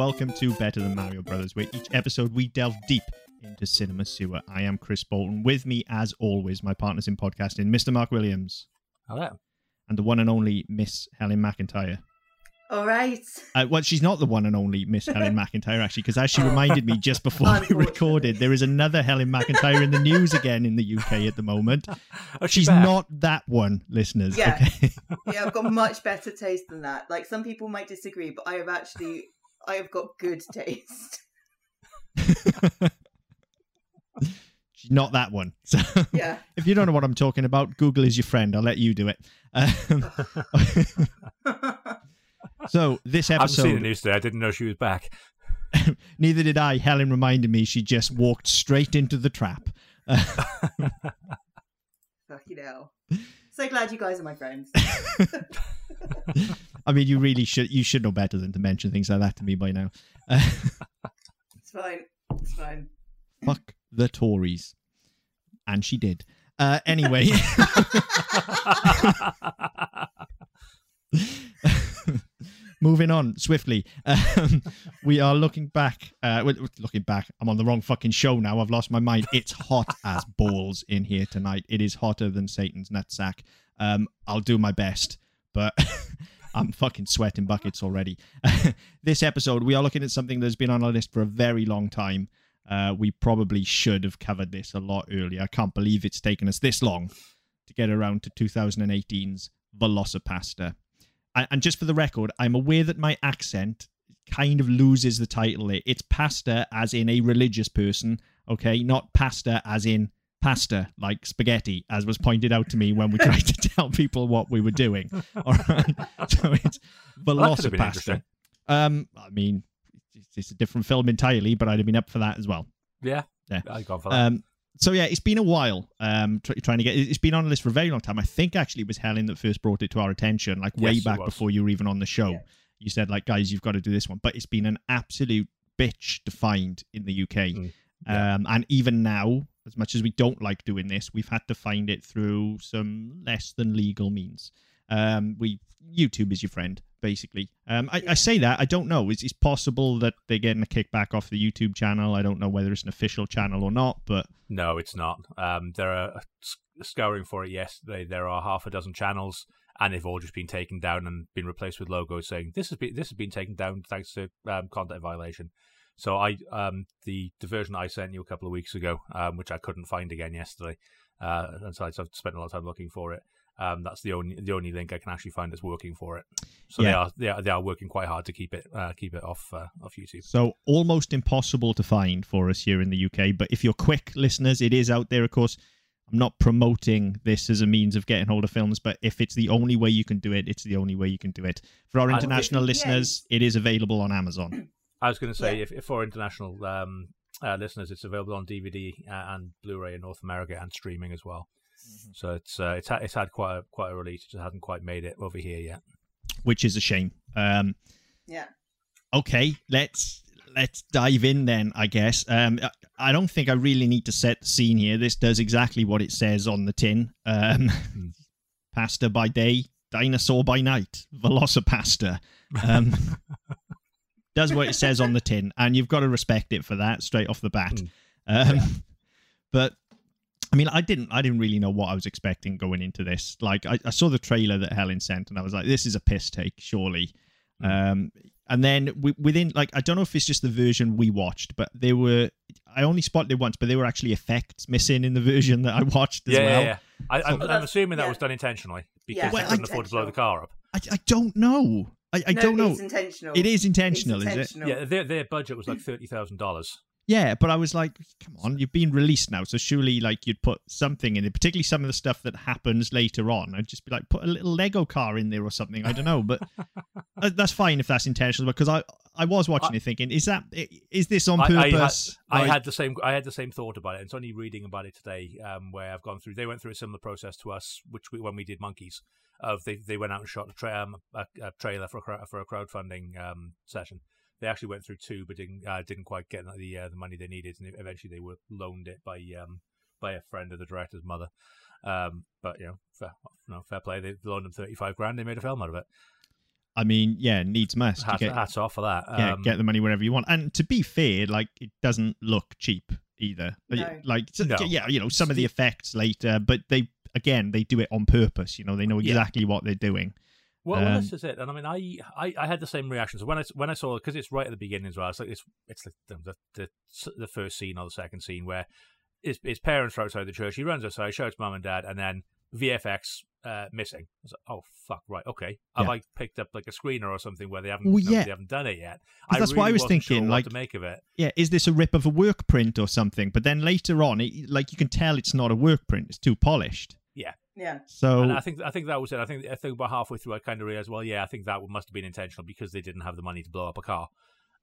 and welcome to Better Than Mario Brothers, where each episode we delve deep into cinema sewer. I am Chris Bolton. With me, as always, my partners in podcasting, Mr. Mark Williams Hello. and the one and only Miss Helen McIntyre. All right. Uh, well, she's not the one and only Miss Helen McIntyre, actually, because as she reminded me just before we recorded, there is another Helen McIntyre in the news again in the UK at the moment. Oh, She's back? not that one, listeners. Yeah. Okay. Yeah, I've got much better taste than that. Like some people might disagree, but I have actually, I have got good taste. She's not that one. So Yeah. if you don't know what I'm talking about, Google is your friend. I'll let you do it. Um, so this episode. I haven't seen the episode, news today. I didn't know she was back. neither did I. Helen reminded me she just walked straight into the trap. Fucking hell. So glad you guys are my friends. I mean, you really should. You should know better than to mention things like that to me by now. Uh, It's fine. It's fine. fuck the Tories, and she did. Uh, anyway, moving on swiftly. Um, we are looking back. Uh, well, looking back. I'm on the wrong fucking show now. I've lost my mind. It's hot as balls in here tonight. It is hotter than Satan's nutsack. Um, I'll do my best, but I'm fucking sweating buckets already. this episode, we are looking at something that's been on our list for a very long time. Uh, we probably should have covered this a lot earlier. I can't believe it's taken us this long to get around to 2018's VelociPastor. And, and just for the record, I'm aware that my accent kind of loses the title. there. It's pasta as in a religious person, okay? Not pasta as in pasta, like spaghetti, as was pointed out to me when we tried to tell people what we were doing. All right. So it's Well, that could have VelociPastor. interesting. Um, I mean, it's, it's a different film entirely, but I'd have been up for that as well. Yeah. Yeah. I've gone for that. Um, so yeah, it's been a while. Um, tr- trying to get it's been on the list for a very long time. I think actually it was Helen that first brought it to our attention, like way Yes, back before you were even on the show. Yeah. You said like, guys, you've got to do this one. But it's been an absolute bitch to find in the UK. Mm, yeah. Um, and even now, as much as we don't like doing this, we've had to find it through some less than legal means. Um, we YouTube is your friend, basically. Um, I, I say that I don't know. It's, it's possible that they're getting a kickback off the YouTube channel. I don't know whether it's an official channel or not, but no, it's not. Um, there are sc- scouring for it yesterday. There are half a dozen channels, and they've all just been taken down and been replaced with logos saying this has been this has been taken down thanks to um, content violation. So I um the, the version I sent you a couple of weeks ago, um, which I couldn't find again yesterday, uh, and so I've spent a lot of time looking for it. Um, that's the only the only link I can actually find that's working for it. So they are they are they are working quite hard to keep it uh, keep it off uh, off YouTube. So almost impossible to find for us here in the UK. But if you're quick listeners, it is out there. Of course, I'm not promoting this as a means of getting hold of films, but if it's the only way you can do it, it's the only way you can do it. For our I- international Yeah. listeners, it is available on Amazon. I was going to say, Yeah. if, if for international um, uh, listeners, it's available on DVD uh, and Blu-ray in North America and streaming as well. So it's uh, it's had it's had quite a, quite a release. It just hasn't quite made it over here yet. which is a shame. Um, Yeah. okay, let's let's dive in then. I guess. Um, I- I don't think I really need to set the scene here. This does exactly what it says on the tin. Um, pasta by day, dinosaur by night, VelociPastor. Um, does what it says on the tin, and you've got to respect it for that straight off the bat. Mm. Um, But I mean, I didn't, I didn't really know what I was expecting going into this. Like, I, I saw the trailer that Helen sent, and I was like, "This is a piss take, surely." Um, and then w- within, like, I don't know if it's just the version we watched, but there were, I only spotted it once, but there were actually effects missing in the version that I watched as yeah, well. yeah, yeah. I, I'm, So- I'm assuming that Yeah. was done intentionally because Yeah, they Well, couldn't afford to blow the car up. I, I don't know. I, I no, don't know. It's intentional. It is intentional, It's is it? Yeah, their their budget was like thirty thousand dollars. Yeah, but I was like, come on, you've been released now, so surely like you'd put something in it, particularly some of the stuff that happens later on. I'd just be like, put a little Lego car in there or something. I don't know, but that's fine if that's intentional because I I was watching it thinking, is that is this on I- I had- purpose? I had the same. I had the same thought about it. It's only reading about it today, um, where I've gone through. They went through a similar process to us, which we, when we did Monkeys, of they they went out and shot a, tra- um, a, a trailer for a, for a crowdfunding um, session. They actually went through two, but didn't uh, didn't quite get the uh, the money they needed, and eventually they were loaned it by um by a friend of the director's mother. Um, but you know, fair, you know, fair play. They loaned them thirty five grand. They made a film out of it. I mean, yeah, needs must. Hats, get, hats off for that. yeah, Um, get the money wherever you want. And to be fair, like it doesn't look cheap either. No. Like so- No. yeah, you know, some of the effects later, but they again they do it on purpose. You know, they know Yeah. exactly what they're doing. Well, well, Um, this is it, and I mean, I, I, I had the same reaction. So when I when I saw because it's right at the beginning as well. It's like it's it's the the, the the first scene or the second scene where his his parents are outside the church. He runs outside, shouts mum and dad, and then VFX uh, missing. I was like, oh fuck, right, okay. Have Yeah. I picked up like a screener or something where they haven't Well, yeah. they haven't done it yet? that's what I was sure thinking, what like- to make of it. Yeah, is this a rip of a work print or something? But then later on, it, like you can tell it's not a work print; it's too polished. Yeah. So And I think I think that was it. I think I think about halfway through, I kind of realized, well, yeah, I think that must have been intentional because they didn't have the money to blow up a car.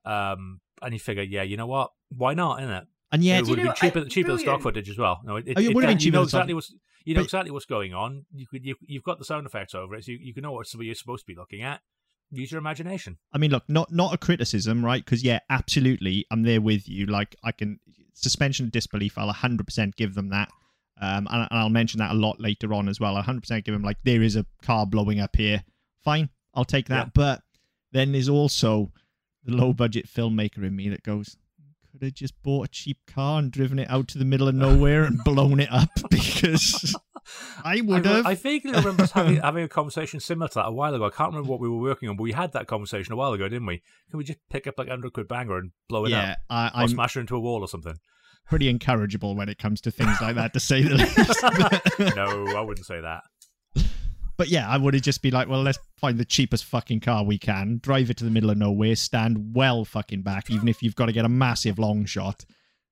Um, and you figure, yeah, you know what? Why not? Isn't it? and yeah, it would you have been cheaper, I- cheaper than stock footage as well. No, it, Oh, it would have been you know cheaper than stock- exactly what's you know but- exactly what's going on. You could you, you've got the sound effects over it, so you, you can know what you're supposed to be looking at. Use your imagination. I mean, look, not not a criticism, right? Because yeah, absolutely, I'm there with you. Like, I can suspension of disbelief. I'll 100 percent give them that, um, and, and I'll mention that a lot later on as well. I'll 100 percent give him like there is a car blowing up here. Fine, I'll take that. Yeah. But then there's also the low budget filmmaker in me that goes, could have just bought a cheap car and driven it out to the middle of nowhere and blown it up because I would I, have. I vaguely remember having, having a conversation similar to that a while ago. I can't remember what we were working on, but we had that conversation a while ago, didn't we? Can we just pick up like 100 quid banger and blow it yeah, up? I, Or I'm smash it into a wall or something? Pretty incorrigible when it comes to things like that, to say the least. no, I wouldn't say that. But yeah, I would have just been like, well, let's find the cheapest fucking car we can, drive it to the middle of nowhere, stand well fucking back, even if you've got to get a massive long shot.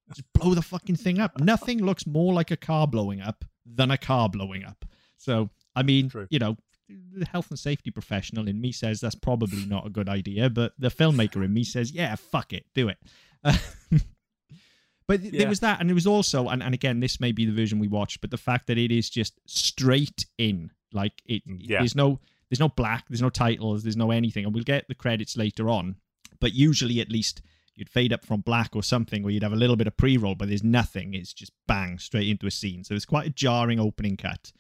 Just blow the fucking thing up. Nothing looks more like a car blowing up than a car blowing up. So, I mean, True. you know, the health and safety professional in me says that's probably not a good idea, but the filmmaker in me says, yeah, fuck it, do it. but th- there was that, and it was also, and, and again, this may be the version we watched, but the fact that it is just straight in, like it, Mm, yeah. there's no, there's no black, there's no titles, there's no anything, and we'll get the credits later on. But usually, at least, you'd fade up from black or something, or you'd have a little bit of pre-roll, but there's nothing. It's just bang straight into a scene. So it's quite a jarring opening cut,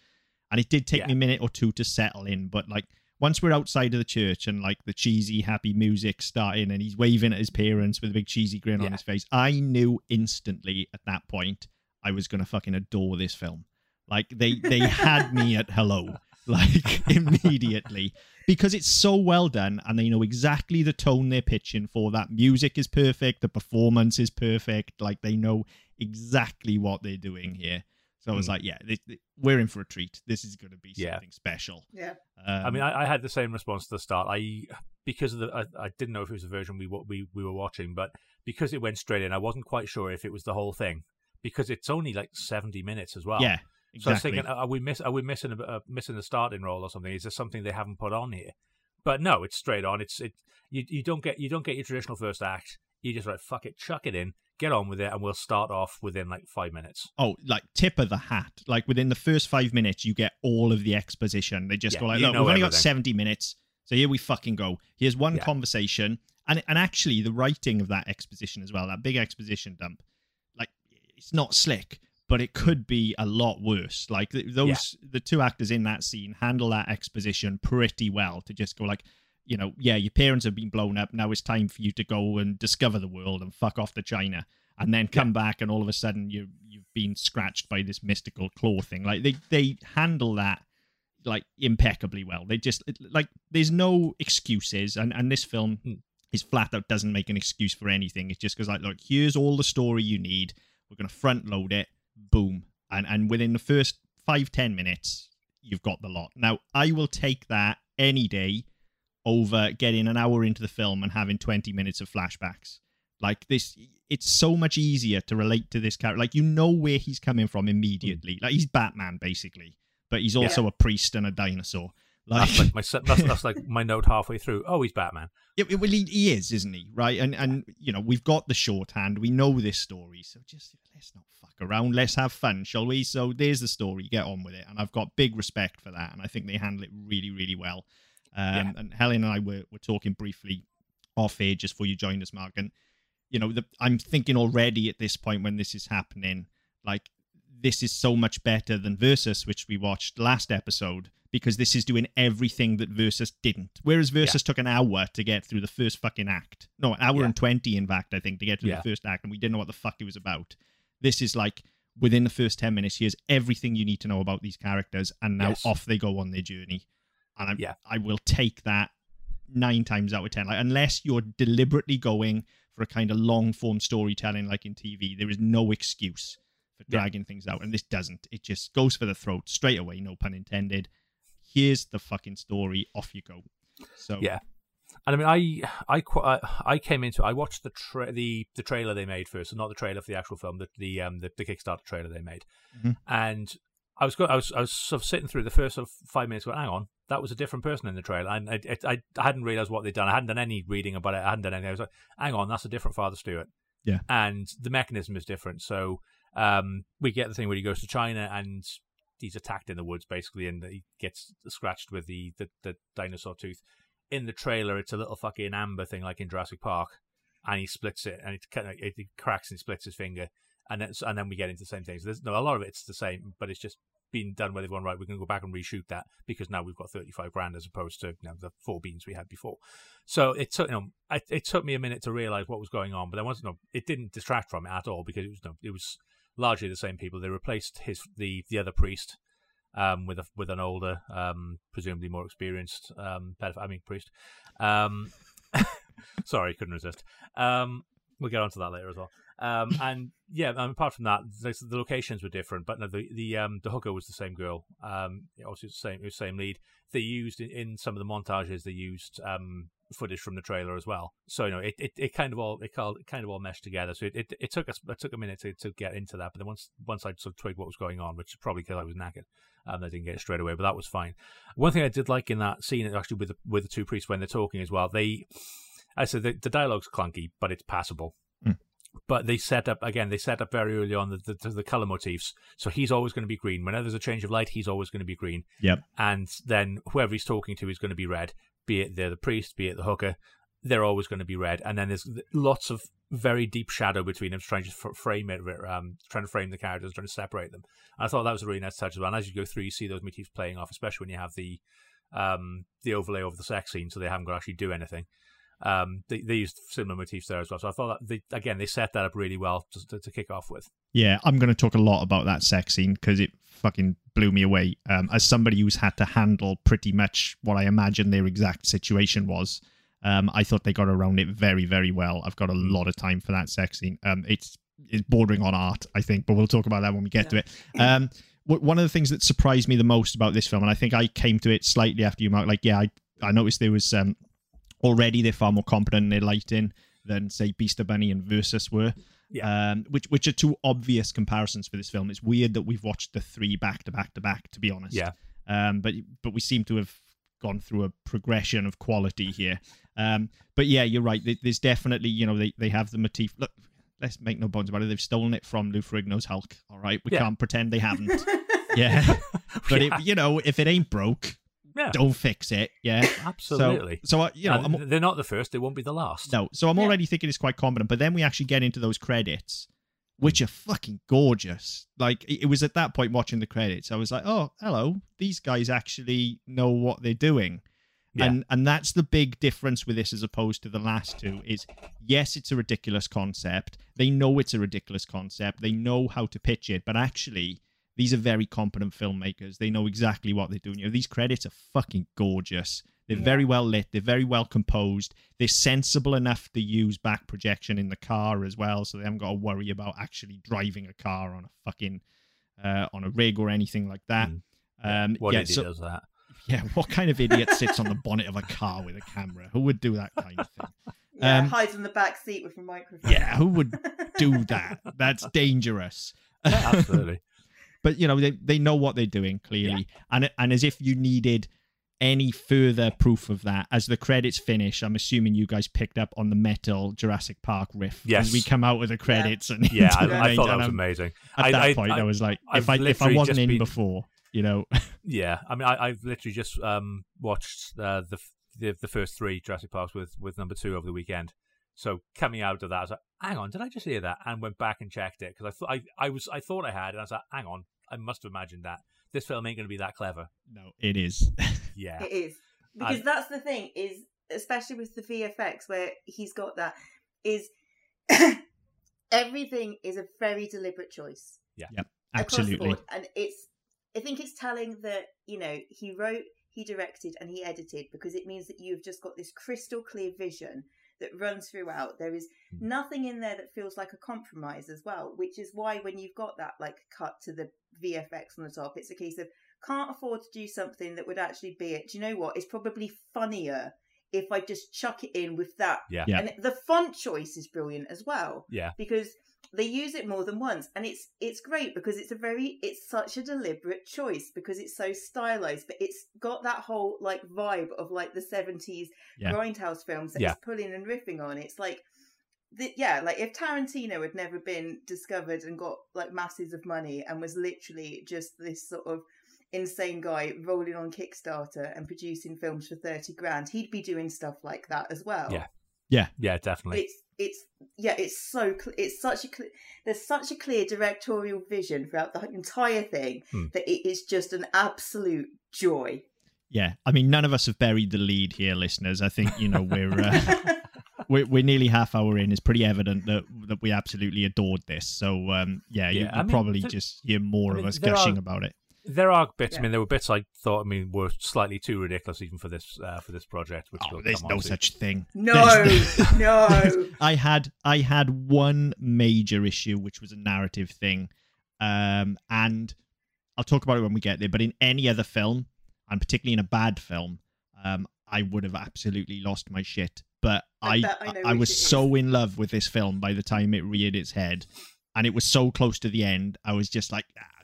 and it did take Yeah. me a minute or two to settle in. But like once we're outside of the church and like the cheesy happy music starting, and he's waving at his parents with a big cheesy grin on his face, I knew instantly at that point I was gonna fucking adore this film. Like they they had me at hello, like immediately because it's so well done and they know exactly the tone they're pitching for. That music is perfect, the performance is perfect. Like they know exactly what they're doing here. So I was Mm. like, yeah, this, this- we're in for a treat. This is going to be Yeah. something special. Yeah. Um, I mean, I, I had the same response to the start. I because of the I, I didn't know if it was the version we wa- we we were watching, but because it went straight in, I wasn't quite sure if it was the whole thing because it's only like seventy minutes as well. yeah, Exactly. So I was thinking, are we miss are we missing a, uh, missing the starting role or something? Is there something they haven't put on here? But no, it's straight on. It's it you you don't get you don't get your traditional first act. You just like fuck it, chuck it in, get on with it, and we'll start off within like five minutes. oh, like tip of the hat. Like within the first five minutes, you get all of the exposition. They just Yeah, go like, look, we've only got 70 minutes. So here we fucking go. Here's one Yeah. conversation. And and actually the writing of that exposition as well, that big exposition dump, like it's not slick, but it could be a lot worse. Like th- those the two actors in that scene handle that exposition pretty well to just go like, you know, yeah, your parents have been blown up. Now it's time for you to go and discover the world and fuck off to China. And then come back and all of a sudden you you've been scratched by this mystical claw thing. Like they they handle that like impeccably well. They just like there's no excuses, and and this film Hmm. is flat out doesn't make an excuse for anything. It's just goes like, look, here's all the story you need. We're gonna front load it, boom, and and within the first five ten minutes, you've got the lot. Now I will take that any day over getting an hour into the film and having 20 minutes of flashbacks. Like this, it's so much easier to relate to this character. Like you know where he's coming from immediately. Mm. Like he's Batman basically, but he's also a priest and a dinosaur. Like, That's like my that's, that's like my note halfway through. Oh, he's Batman. Yeah, well, he, he is, isn't he? Right, and and you know we've got the shorthand. We know this story, so just let's not fuck around. Let's have fun, shall we? So there's the story. Get on with it. And I've got big respect for that, and I think they handle it really, really well. Um, Yeah. And Helen and I were were talking briefly off air just before you joined us, Mark. And you know, the, I'm thinking already at this point when this is happening, like this is so much better than Versus, which we watched last episode, because this is doing everything that Versus didn't. Whereas Versus took an hour to get through the first fucking act. No, an hour Yeah. and 20, in fact, I think, to get through Yeah. the first act, and we didn't know what the fuck it was about. This is like, within the first 10 minutes, here's everything you need to know about these characters, and now Yes. off they go on their journey. And I, Yeah. I will take that nine times out of 10. Like, unless you're deliberately going for a kind of long form storytelling like in TV, there is no excuse for Yeah. dragging things out. And this doesn't. It just goes for the throat straight away, no pun intended. Here's the fucking story. Off you go. So, Yeah. And I mean, I I I came into I watched the tra- the the trailer they made first, so not the trailer for the actual film, the the um the, the Kickstarter trailer they made, Mhm. and I was go- I was I was sort of sitting through the first sort of five minutes, going, hang on, that was a different person in the trailer, and I I, I hadn't realized what they'd done. I hadn't done any reading about it. I hadn't done anything. I was like, hang on, that's a different Father Stewart. Yeah. and the mechanism is different. So um, we get the thing where he goes to China and he's attacked in the woods basically, and he gets scratched with the the, the dinosaur tooth. In the trailer, it's a little fucking amber thing like in Jurassic Park, and he splits it, and it kind of it, cracks and splits his finger, and then and then we get into the same things. There's no a lot of it's the same, but it's just been done where they've gone right. We're going to go back and reshoot that because now we've got 35 grand as opposed to you know the four beans we had before. So it took you know it, it took me a minute to realize what was going on, but there was no it didn't distract from it at all because it was no it was largely the same people. They replaced his the the other priest um, with a with an older, um, presumably more experienced um, pedoph- I mean priest. Um, sorry, couldn't resist. Um, we'll get onto that later as well. Um, and yeah, um, apart from that, the, the locations were different, but no, the the um, the hooker was the same girl. Um, obviously, the same it was the same lead. They used in, in some of the montages, they used um, footage from the trailer as well. So you know, it, it, it kind of all it kind it kind of all meshed together. So it, it, it took us it took a minute to, to get into that, but then once once I sort of twigged what was going on, which is probably because I was knackered, um, I didn't get it straight away. But that was fine. One thing I did like in that scene, actually with the, with the two priests when they're talking as well, they I said the, the dialogue's clunky, but it's passable. But they set up again. They set up very early on the the, the color motifs. So he's always going to be green. Whenever there's a change of light, he's always going to be green. Yep. And then whoever he's talking to is going to be red. Be it they're the priest, be it the hooker, they're always going to be red. And then there's lots of very deep shadow between them, trying to frame it, um, trying to frame the characters, trying to separate them. And I thought that was a really nice touch as well. And as you go through, you see those motifs playing off, especially when you have the um, the overlay over the sex scene, so they haven't got to actually do anything. Um, they, they used similar motifs there as well. So I thought that they, again they set that up really well to, to, to kick off with. Yeah, I'm going to talk a lot about that sex scene because it fucking blew me away. Um, as somebody who's had to handle pretty much what I imagine their exact situation was, um, I thought they got around it very, very well. I've got a lot of time for that sex scene. Um, it's it's bordering on art, I think, but we'll talk about that when we get to it. Um, one of the things that surprised me the most about this film, and I think I came to it slightly after you, Mark. Like, yeah, I I noticed there was um already they're far more competent in their lighting than say Beaster Bunny and Versus were Yeah. um, which which are two obvious comparisons for this film. It's weird that we've watched the three back to back to back, to be honest. Yeah. Um, but but we seem to have gone through a progression of quality here. Um, but yeah, you're right. There's definitely you know they they have the motif. Look, let's make no bones about it. They've stolen it from Lou Ferrigno's Hulk. All right, we Yeah. can't pretend they haven't. yeah, but Yeah. It, you know if it ain't broke, Yeah, don't fix it. Yeah. absolutely. So so uh, you know And I'm, they're not the first; they won't be the last. no, so I'm Yeah. already thinking it's quite competent, but then we actually get into those credits, which are fucking gorgeous. Like it it was at that point watching the credits, I was like, oh, hello, these guys actually know what they're doing. Yeah. And and that's the big difference with this as opposed to the last two is yes, it's a ridiculous concept. They know it's a ridiculous concept. They know how to pitch it, but actually these are very competent filmmakers. They know exactly what they're doing. You know, these credits are fucking gorgeous. They're Yeah. very well lit. They're very well composed. They're sensible enough to use back projection in the car as well, so they haven't got to worry about actually driving a car on a fucking uh, on a rig or anything like that. Mm. Um, What yeah, idiot so- does that? yeah, what kind of idiot sits on the bonnet of a car with a camera? Who would do that kind of thing? Yeah, Um, hides in the back seat with a microphone. Yeah, who would do that? That's dangerous. Yeah, absolutely. But you know they, they know what they're doing clearly and and as if you needed any further proof of that as the credits finish i'm assuming you guys picked up on the metal jurassic park riff Yes. we come out of the credits and Yeah, I, I thought that was amazing. at I- that I- point i, was like I've if i if i wasn't in been- before you know Yeah, I mean, I, I've literally just um, watched uh, the, the the first three Jurassic Parks with with number two over the weekend. So coming out of that, I was like, "Hang on, did I just hear that?" And went back and checked it because I thought I, I was I thought I had, and I was like, "Hang on, I must have imagined that. This film ain't going to be that clever." No, it is. Yeah, It is because that's the thing is especially with the VFX where he's got that is everything is a very deliberate choice. Yeah. the Absolutely. And it's, I think it's telling that, you know, he wrote, he directed, and he edited because it means that you've just got this crystal clear vision that runs throughout. There is Hmm. nothing in there that feels like a compromise as well, which is why when you've got that like cut to the VFX on the top, it's a case of can't afford to do something that would actually be it. Do you know what? It's probably funnier if I just chuck it in with that. Yeah. Yeah. And the font choice is brilliant as well yeah, because they use it more than once and it's it's great because it's a very it's such a deliberate choice because it's so stylized but it's got that whole like vibe of like the 70s Yeah. grindhouse films that Yeah. it's pulling and riffing on it's like the, yeah like if tarantino had never been discovered and got like masses of money and was literally just this sort of insane guy rolling on kickstarter and producing films for 30 grand he'd be doing stuff like that as well Yeah. Yeah. yeah, definitely. it's it's yeah it's so cl- it's such a cl- there's such a clear directorial vision throughout the entire thing Hmm. that it is just an absolute joy Yeah, I mean, none of us have buried the lead here, listeners. I think you know we're uh, we're, we're nearly half hour in. It's pretty evident that that we absolutely adored this. So um, yeah, you, Yeah, I you mean, probably th- just hear more I of mean, us gushing are- about it. There are bits. I mean, there were bits I thought. I mean, were slightly too ridiculous even for this uh, for this project. Which Oh, we'll there's no to. such thing. no no I had I had one major issue, which was a narrative thing, um, and I'll talk about it when we get there. But in any other film, and particularly in a bad film, um, I would have absolutely lost my shit. But I I I I, was it is. so in love with this film by the time it reared its head, and it was so close to the end. I was just like, ah,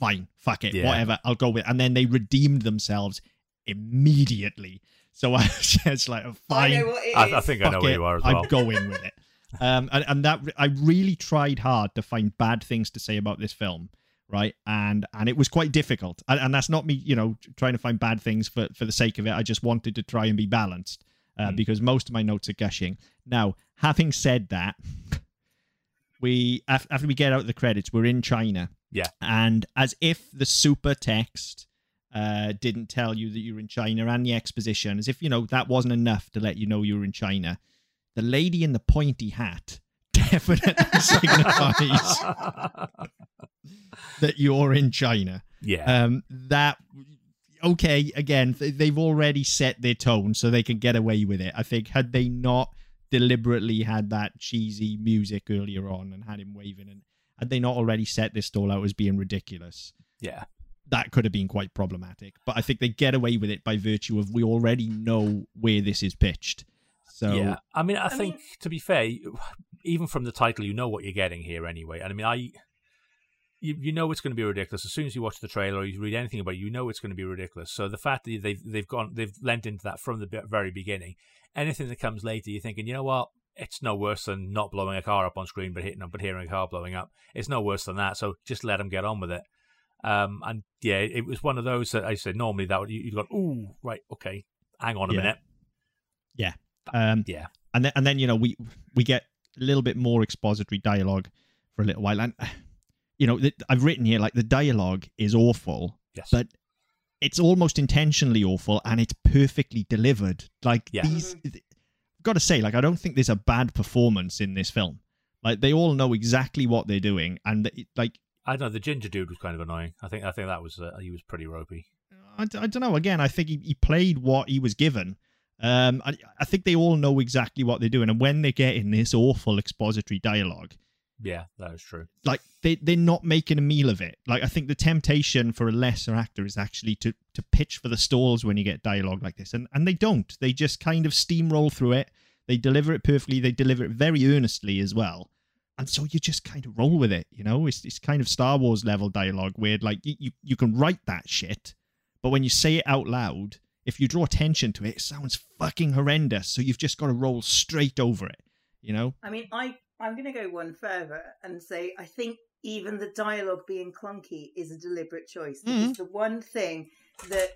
fine, fuck it, Yeah. whatever, I'll go with. it. And then they redeemed themselves immediately. So I was just like, i fine, know what it is. I, I think I know fuck where it, you are as well. I'm going with it. Um, and, and that I really tried hard to find bad things to say about this film, right? And and it was quite difficult. And, and that's not me, you know, trying to find bad things for for the sake of it. I just wanted to try and be balanced uh, Mm. because most of my notes are gushing. Now, having said that, we after we get out the credits, we're in China. Yeah. And as if the super text uh, didn't tell you that you were in China and the exposition, as if, you know, that wasn't enough to let you know you were in China, the lady in the pointy hat definitely signifies that you're in China. yeah, Um, that okay, again, they've already set their tone, so they can get away with it. I think had they not deliberately had that cheesy music earlier on and had him waving, and had they not already set this stall out as being ridiculous, yeah, that could have been quite problematic. But I think they get away with it by virtue of we already know where this is pitched. So yeah. I mean, I, I think mean- to be fair, even from the title, you know what you're getting here anyway. And I mean, I. You, you know it's going to be ridiculous as soon as you watch the trailer or you read anything about it. You know it's going to be ridiculous. So the fact that they've they've gone they've lent into that from the very beginning. Anything that comes later, you're thinking, you know what? It's no worse than not blowing a car up on screen, but hitting but hearing a car blowing up. It's no worse than that. So just let them get on with it. Um, and yeah, it was one of those that I said normally that would, you- you'd go, ooh, right, okay, hang on a Yeah. minute, Yeah, um, yeah, and then and then you know we we get a little bit more expository dialogue for a little while, and you know th- I've written here like the dialogue is awful, yes, but it's almost intentionally awful and it's perfectly delivered. Like Yeah. these, got to say, like I don't think there's a bad performance in this film. Like they all know exactly what they're doing, and it- like I don't know. The ginger dude was kind of annoying. I think I think that was uh, he was pretty ropey. I, I don't know. Again, I think he, he played what he was given. Um, I, I think they all know exactly what they're doing, and when they get in this awful expository dialogue, Yeah, that is true. like they they're not making a meal of it. Like I think the temptation for a lesser actor is actually to to pitch for the stalls when you get dialogue like this, and and they don't. They just kind of steamroll through it. They deliver it perfectly. They deliver it very earnestly as well. And so you just kind of roll with it, you know. It's it's kind of Star Wars level dialogue where like you, you you can write that shit, but when you say it out loud, if you draw attention to it, it sounds fucking horrendous. So you've just got to roll straight over it, you know. I mean, I I'm going to go one further and say I think even the dialogue being clunky is a deliberate choice. Mhm. It's the one thing that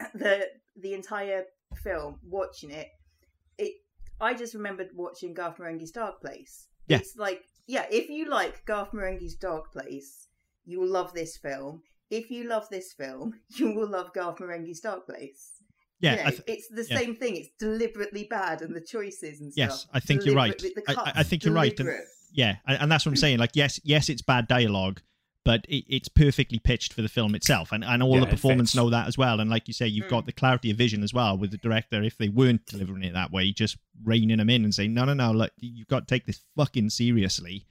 the the entire film watching it, it I just remembered watching Garth Marenghi's Dark Place. Yeah. It's like, yeah, if you like Garth Marenghi's Dark Place, you will love this film. If you love this film, you will love Garth Marenghi's Dark Place. Yeah, You know, th- it's the yeah. same thing. It's deliberately bad, and the choices and stuff. Yes, I think you're right. The I- I- I think you're right, and- yeah, and, and that's what I'm saying. Like, yes, yes, it's bad dialogue, but it, it's perfectly pitched for the film itself, and and all Yeah, the it performance know that as well. And like you say, you've got Mm. the clarity of vision as well with the director. If they weren't delivering it that way, just reining them in and saying, no, no, no, like you've got to take this fucking seriously.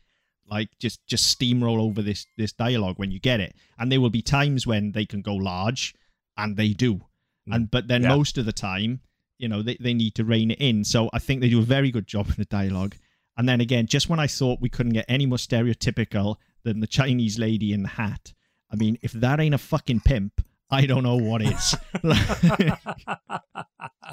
Like, just just steamroll over this this dialogue when you get it. And there will be times when they can go large, and they do. And but then Yeah. most of the time, you know, they, they need to rein it in. So I think they do a very good job in the dialogue. And then again, just when I thought we couldn't get any more stereotypical than the Chinese lady in the hat, I mean, if that ain't a fucking pimp, I don't know what is.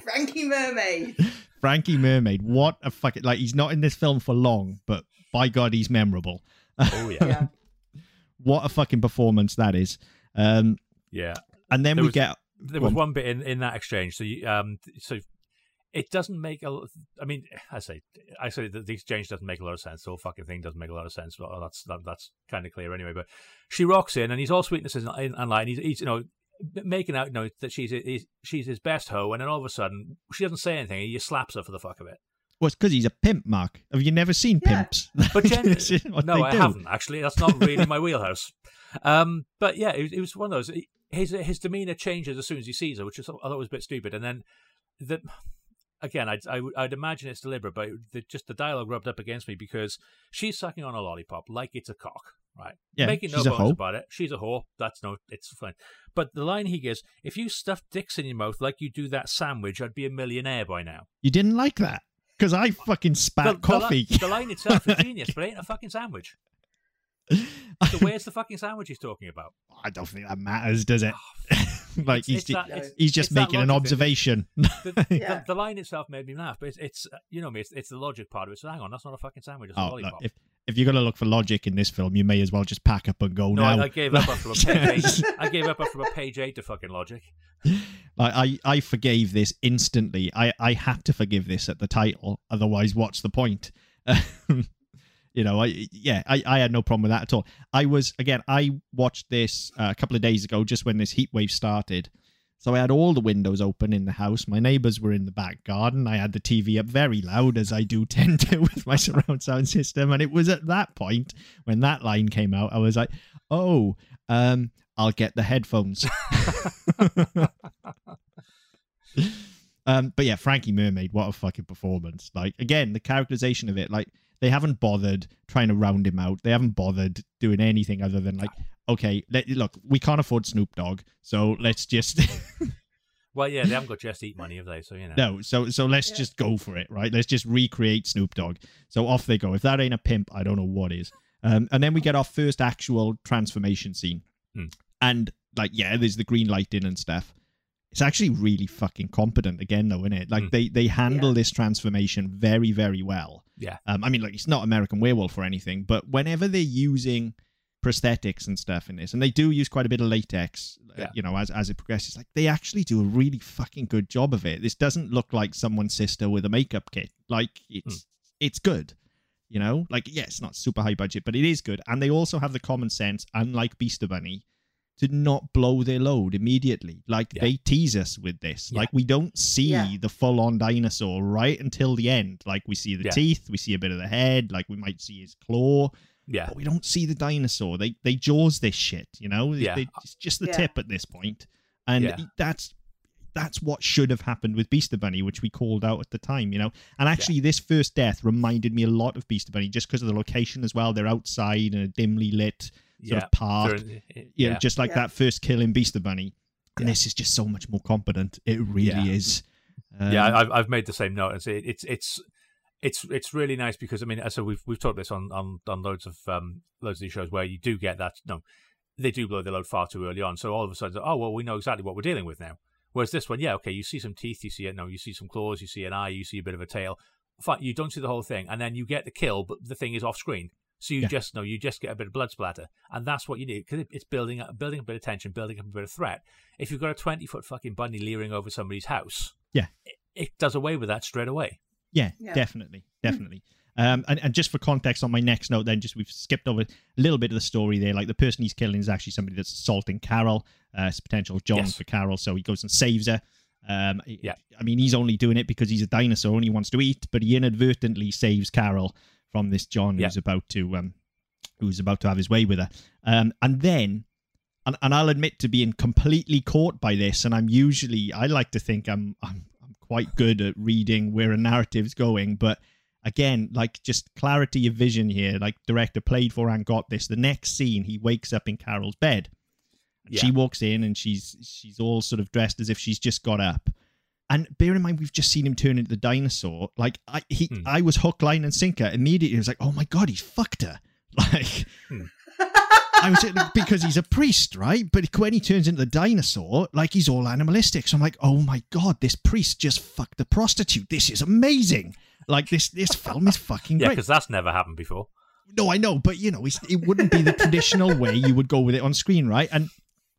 Frankie Mermaid. Frankie Mermaid, what a fucking like he's not in this film for long, but by God, he's memorable. oh yeah, Yeah. What a fucking performance that is. Um, yeah. and then There we was- get There was one bit in, in that exchange. So you, um, so it doesn't make a. l- I mean, I say, I say that the exchange doesn't make a lot of sense. The whole fucking thing doesn't make a lot of sense. Well, that's that, that's kind of clear anyway. But she rocks in, and he's all sweetnesses and, and, and light. He's, he's you know making out you know that she's he's, she's his best hoe, and then all of a sudden she doesn't say anything. He just slaps her for the fuck of it. well, it's because he's a pimp, Mark. Have you never seen Yeah. pimps? But Jen, This is what no, I do. haven't actually. That's not really my wheelhouse. Um, but yeah, it, it was one of those. His his demeanor changes as soon as he sees her, which is, I thought was a bit stupid. And then the again, I'd I, would- I'd imagine it's deliberate, but the, just the dialogue rubbed up against me because she's sucking on a lollipop like it's a cock, right? Yeah, making no bones about it. She's a whore. That's no, it's fine. But the line he gives, if you stuffed dicks in your mouth like you do that sandwich, I'd be a millionaire by now. You didn't like that because I fucking spat The, the, coffee. li- the line itself is genius, but it ain't a fucking sandwich. So where's the fucking sandwich he's talking about? I don't think that matters, does it? like It's- he's it's that- No. it's- he's just making an observation. The, Yeah. the, the line itself made me laugh, but it's, it's uh, you know me, it's, it's the logic part of it. So hang on, that's not a fucking sandwich, it's a oh, look, if if you're gonna look for logic in this film, you may as well just pack up and go no, now. I, I gave up after a page eight. I gave up after a page eight to fucking logic. I, I I forgave this instantly. I I had to forgive this at the title, otherwise, what's the point? You know, I yeah, I, I had no problem with that at all. I was again, I watched this uh, a couple of days ago, just when this heat wave started. So I had all the windows open in the house. My neighbors were in the back garden. I had the TV up very loud, as I do tend to with my surround sound system. And it was at that point when that line came out, I was like, "Oh, um, I'll get the headphones." um, but yeah, Frankie Mermaid, what a fucking performance! Like again, the characterization of it, like they haven't bothered trying to round him out. They haven't bothered doing anything other than like, okay, let, look, we can't afford Snoop Dogg, so let's just Well, yeah, they haven't got just eat money, have they? So you know. no, so so let's Yeah. just go for it, right? Let's just recreate Snoop Dogg. So off they go. If that ain't a pimp, I don't know what is. Um, and then we get our first actual transformation scene, Hmm. and like, yeah, there's the green lighting and stuff. It's actually really fucking competent again, though, isn't it? Like Hmm. they they handle Yeah. this transformation very very well. Yeah. Um, I mean, like it's not American Werewolf or anything, but whenever they're using prosthetics and stuff in this, and they do use quite a bit of latex, uh, you know, as as it progresses, like they actually do a really fucking good job of it. This doesn't look like someone's sister with a makeup kit. Like it's it's good. You know, like yeah, it's not super high budget, but it is good. And they also have the common sense, unlike Beaster Bunny, to not blow their load immediately. Like Yeah. they tease us with this. Yeah. Like we don't see Yeah. the full on dinosaur right until the end. Like we see the Yeah. teeth, we see a bit of the head, like we might see his claw, Yeah. but we don't see the dinosaur. They they jaws this shit, you know? Yeah. they- it's just the Yeah. tip at this point. And Yeah. that's that's what should have happened with Beaster Bunny, which we called out at the time, you know. And actually, this first death reminded me a lot of Beaster Bunny, just because of the location as well. They're outside in a dimly lit sort Yeah. of park, They're in- you know, yeah. just like Yeah. that first kill in Beaster Bunny. And Yeah. this is just so much more competent. It really Yeah. is. Um, yeah, I've I've made the same note. It's it's it's it's it's really nice because I mean, so we've we've talked this on on on loads of um loads of these shows where you do get that no, they do blow the load far too early on. So all of a sudden, oh well, we know exactly what we're dealing with now. Whereas this one, yeah, okay, you see some teeth, you see it, no, you see some claws, you see an eye, you see a bit of a tail. Fine, you don't see the whole thing, and then you get the kill, but the thing is off screen. So you Yeah. just know you just get a bit of blood splatter, and that's what you need because it's building up, building a bit of tension, building up a bit of threat. If you've got a twenty foot fucking bunny leering over somebody's house, Yeah. it, it does away with that straight away. Yeah, Yeah. definitely, definitely. Um, and, and just for context on my next note, then just we've skipped over a little bit of the story there. Like the person he's killing is actually somebody that's assaulting Carol. Uh, it's potential John Yes. for Carol, so he goes and saves her. Um, Yeah. I mean, he's only doing it because he's a dinosaur and he wants to eat, but he inadvertently saves Carol from this John Yeah. who's about to um, who's about to have his way with her. Um, and then, and, and I'll admit to being completely caught by this, and I'm usually I like to think I'm I'm, I'm quite good at reading where a narrative's going, but again, like just clarity of vision here. Like director played for and got this. The next scene, he wakes up in Carol's bed. Yeah. She walks in and she's she's all sort of dressed as if she's just got up. And bear in mind, we've just seen him turn into the dinosaur. Like I, he, Hmm. I was hook, line, and sinker immediately. I was like, "Oh my god, he's fucked her!" Like, Hmm. I was because he's a priest, right? But when he turns into the dinosaur, like he's all animalistic. So I'm like, "Oh my god, this priest just fucked a prostitute. This is amazing!" Like this, this film is fucking Yeah, great. because that's never happened before. No, I know, but you know, it's, it wouldn't be the traditional way you would go with it on screen, right? And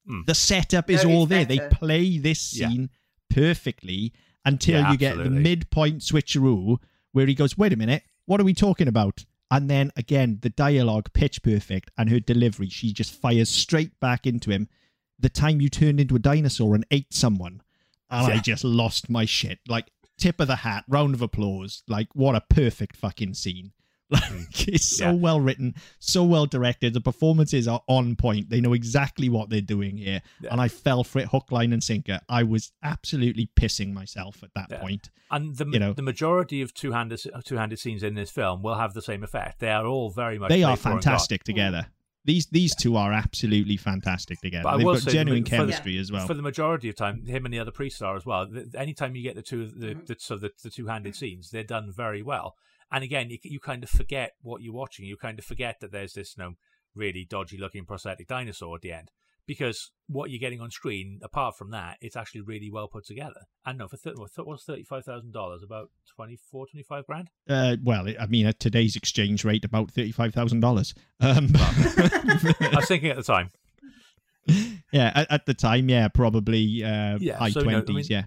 Hmm. the setup is No, all it's there. They play this Yeah. Perfectly until Yeah, you get the midpoint switcheroo where he goes, "Wait a minute, what are we talking about?" And then again, the dialogue pitch perfect and her delivery, she just fires straight back into him. The time you turned into a dinosaur and ate someone, and I just lost my shit. Like tip of the hat, round of applause. Like what a perfect fucking scene. Like mm. it's so Yeah. well written, so well directed. The performances are on point. They know exactly what they're doing here. Yeah. And I fell for it hook, line, and sinker. I was absolutely pissing myself at that Yeah. point. And the You know. the majority of two handed two handed scenes in this film will have the same effect. They are all very much They are for and got. fantastic together. These these two are absolutely fantastic together. But They've got genuine the- chemistry as well. For the majority of time, him and the other priests are as well. Th- Anytime you get the two, the, the so the, the two handed scenes, they're done very well. And again, you, you kind of forget what you're watching. You kind of forget that there's this, you know, really dodgy looking prosthetic dinosaur at the end. Because what you're getting on screen, apart from that, it's actually really well put together. And no, for th- what was thirty five thousand dollars, about 24, 25 grand. uh, well, I mean, at today's exchange rate, about thirty-five thousand dollars. Um, I was thinking at the time. yeah, at, at the time, yeah, probably uh, Yeah, high so, no, I twenties. mean- yeah,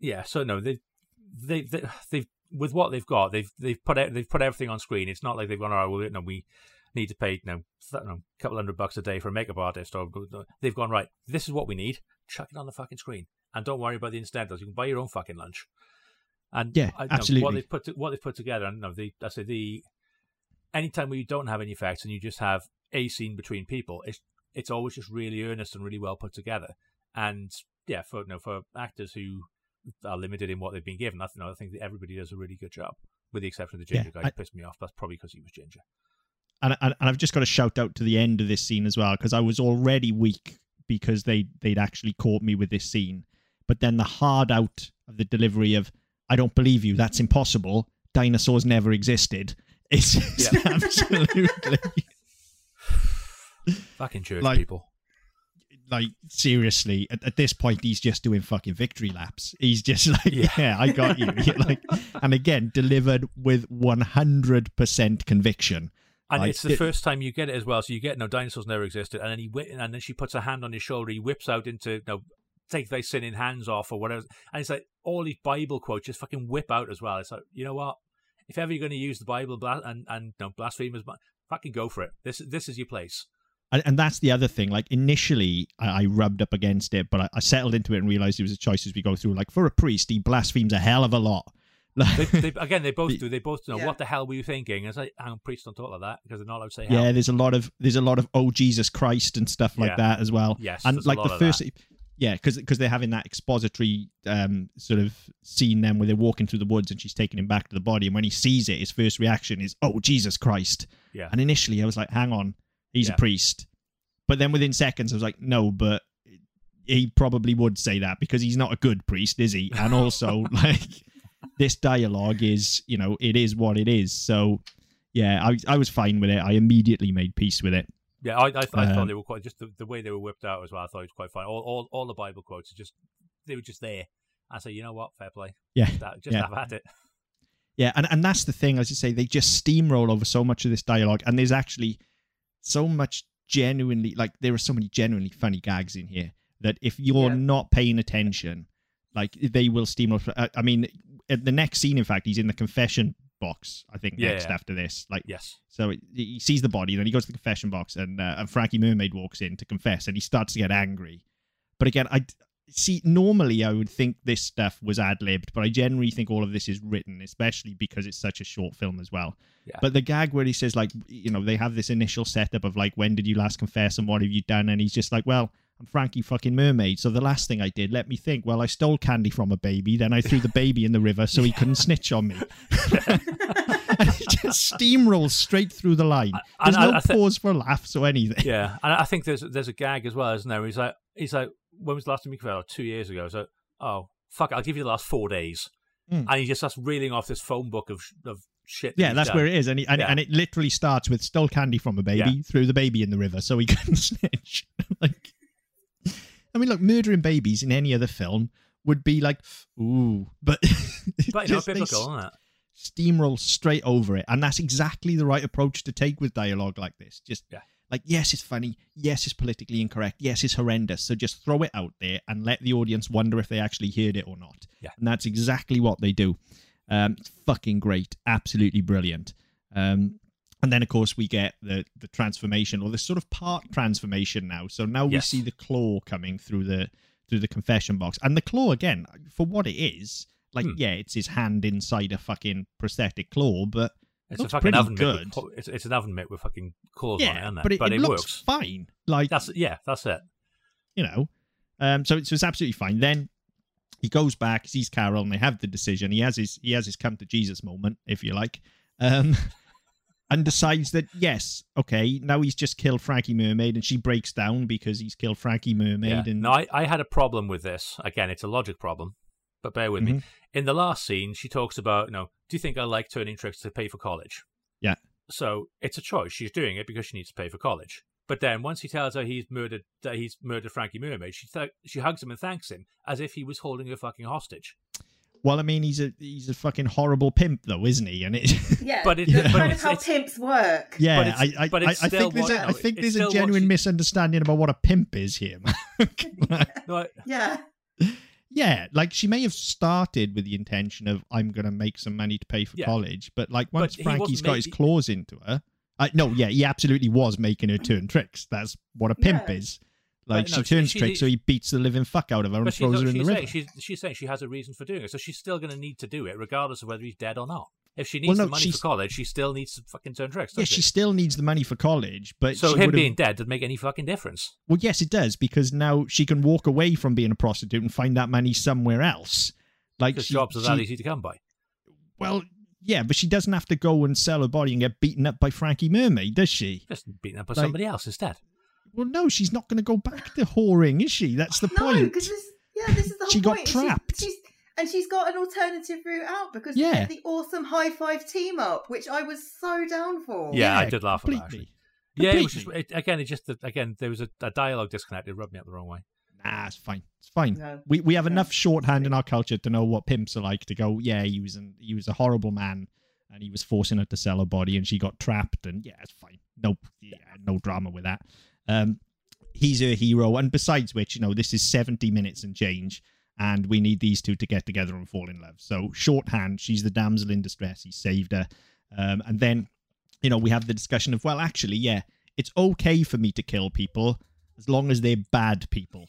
yeah so no they they they they've with what they've got they've they've put out, they've put everything on screen. It's not like they've gone all right well you know, we need to pay you know, th- you know, a couple hundred bucks a day for a makeup artist or they've gone right this is what we need. Chuck it on the fucking screen. And don't worry about the incidentals. You can buy your own fucking lunch. And Yeah, I- you know, absolutely. what they've put to, what they've put together and you know, the I say the anytime where you don't have any effects and you just have a scene between people it's it's always just really earnest and really well put together. And yeah for you know, for actors who are limited in what they've been given. I, th- I think that everybody does a really good job, with the exception of the Yeah, ginger guy. I- who pissed me off. That's probably because he was ginger. and, and and I've just got to shout out to the end of this scene as well because I was already weak because they they'd actually caught me with this scene, but then the hard out of the delivery of "I don't believe you, that's impossible. Dinosaurs never existed." It's Yeah. absolutely Fucking church Like- people. Like seriously. At, at this point, he's just doing fucking victory laps. He's just like, Yeah. "Yeah, I got you." You're like, and again, delivered with one hundred percent conviction. And Like, it's the it- first time you get it as well. So you get no dinosaurs never existed, and then he whi- and then she puts a hand on his shoulder. He whips out into you know, take thy sinning hands off or whatever. And it's like all these Bible quotes just fucking whip out as well. It's like you know what? If ever you're going to use the Bible and and you know, blasphemers, fucking go for it. This this is your place. And, and that's the other thing. Like initially, I, I rubbed up against it, but I, I settled into it and realized it was a choice as we go through. Like for a priest, he blasphemes a hell of a lot. They, they, again, they both do. They both know Yeah. what the hell were you thinking? It's like, hang on, priests don't talk like that because they're not allowed to say yeah, there's a lot of there's a lot of oh Jesus Christ and stuff like Yeah. that as well. Yes, and there's a like lot the of first, yeah, because because they're having that expository um sort of scene then where they're walking through the woods and she's taking him back to the body, and when he sees it, his first reaction is oh Jesus Christ. Yeah. And initially, I was like, hang on, he's Yeah. a priest, but then within seconds, I was like, no, but he probably would say that because he's not a good priest, is he? And also, like, this dialogue is, you know, it is what it is. So, yeah, I I was fine with it. I immediately made peace with it. Yeah, I, I, th- I Um, thought they were quite just the, the way they were whipped out as well. I thought it was quite fine. All, all, all the Bible quotes are just they were just there. I say, you know what, fair play. Yeah, Just, have- just Yeah. have at it. yeah, and and that's the thing. As you say, they just steamroll over so much of this dialogue, and there's actually so much genuinely like there are so many genuinely funny gags in here that if you're Yeah. not paying attention, like they will steamroll. I, I mean, at the next scene, in fact, he's in the confession box. I think Yeah, next yeah. after this, like Yes. so he- he sees the body, then he goes to the confession box, and, uh, and Frankie Mermaid walks in to confess, and he starts to get angry. But again, I see. Normally, I would think this stuff was ad libbed, but I generally think all of this is written, especially because it's such a short film as well. Yeah. But the gag where he says, like, you know, they have this initial setup of like, when did you last confess, and what have you done? And he's just like, well. I'm Frankie fucking Mermaid. So the last thing I did, let me think. Well, I stole candy from a baby, then I threw the baby in the river so he couldn't snitch on me. and he just steamrolls straight through the line. There's I- no I thi- pause for laughs or anything. Yeah, and I think there's there's a gag as well, isn't there? He's like he's like, when was the last time you confessed? Two years ago. So oh fuck, I'll give you the last four days, Mm. and he just starts reeling off this phone book of of shit. Yeah, that's done. where it is, and, he, and, Yeah. and it literally starts with stole candy from a baby, Yeah. threw the baby in the river so he couldn't snitch. like, I mean, look, murdering babies in any other film would be like, ooh, but But you know, just- they biblical, isn't it? steamroll straight over it, and that's exactly the right approach to take with dialogue like this. Just Yeah. Like, yes, it's funny, yes, it's politically incorrect, yes, it's horrendous. So just throw it out there and let the audience wonder if they actually heard it or not. Yeah. and that's exactly what they do. Um, it's fucking great, absolutely brilliant. Um, and then of course we get the the transformation or the sort of part transformation now. So now we see the claw coming through the through the confession box, and the claw again for what it is. Like, Hmm. yeah, it's his hand inside a fucking prosthetic claw, but It's Looks a fucking oven mitt. good. With, it's, it's an oven mitt with fucking claws on it, yeah, isn't it? but it, it looks works. fine. Like, That's yeah, that's it. you know, um, so, so it's absolutely fine. Then he goes back, sees Carol, and they have the decision. He has his he has his come to Jesus moment, if you like, um, and decides that yes, okay, now he's just killed Frankie Mermaid, and she breaks down because he's killed Frankie Mermaid, Yeah. and No, I, I had a problem with this. Again, it's a logic problem, but bear with me. Mhm. In the last scene, she talks about, you know, do you think I like turning tricks to pay for college? Yeah. So it's a choice. She's doing it because she needs to pay for college. But then once he tells her he's murdered that he's murdered Frankie Mermaid, she th- she hugs him and thanks him as if he was holding her fucking hostage. well, I mean, he's a he's a fucking horrible pimp, though, isn't he? And it. Yeah, But it- that's but kind of how it's- pimps work. Yeah, But it's- I, I, but I, it's I still think there's what- a, I think there's a genuine she- misunderstanding about what a pimp is here. man. No, I- Yeah, yeah, like she may have started with the intention of I'm gonna make some money to pay for Yeah. college, but like once he Frankie's got his claws into her, I, no, yeah, he absolutely was making her turn tricks. That's what a pimp Yeah. is. Like she no, she- turns she- tricks, so he beats the living fuck out of her and but throws her in the she's, river. she's, she's saying she has a reason for doing it, so she's still going to need to do it, regardless of whether he's dead or not. If she needs Well, no, the money she's- for college, she still needs to fucking turn tricks. yeah, doesn't she still needs the money for college, but So him would've- being dead doesn't make any fucking difference. Well, yes, it does because now she can walk away from being a prostitute and find that money somewhere else. Like she, jobs are that she- easy to come by. Well, yeah, but she doesn't have to go and sell her body and get beaten up by Frankie Mermaid, does she? Just beaten up by Like- somebody else instead. Well, no, she's not going to go back to whoring, is she? That's oh, the no, point. because this, yeah, this is the whole She got point. trapped. she's, and she's got an alternative route out because Yeah. yeah. the awesome high five team up, which I was so down for. Yeah, I did laugh at that, completely. Yeah, it was just it, again. It just again there was a, a dialogue disconnect. It rubbed me up the wrong way. Nah, it's fine. It's fine. No. We we have No. enough shorthand in our culture to know what pimps are like. To go, yeah, he was an, he was a horrible man, and he was forcing her to sell her body, and she got trapped, and yeah, it's fine. No, yeah, no drama with that. Um, he's a hero, and besides which, you know, this is seventy minutes and change, and we need these two to get together and fall in love. So shorthand, she's the damsel in distress. He saved her, um, and then, you know, we have the discussion of well, actually, yeah, it's okay for me to kill people as long as they're bad people.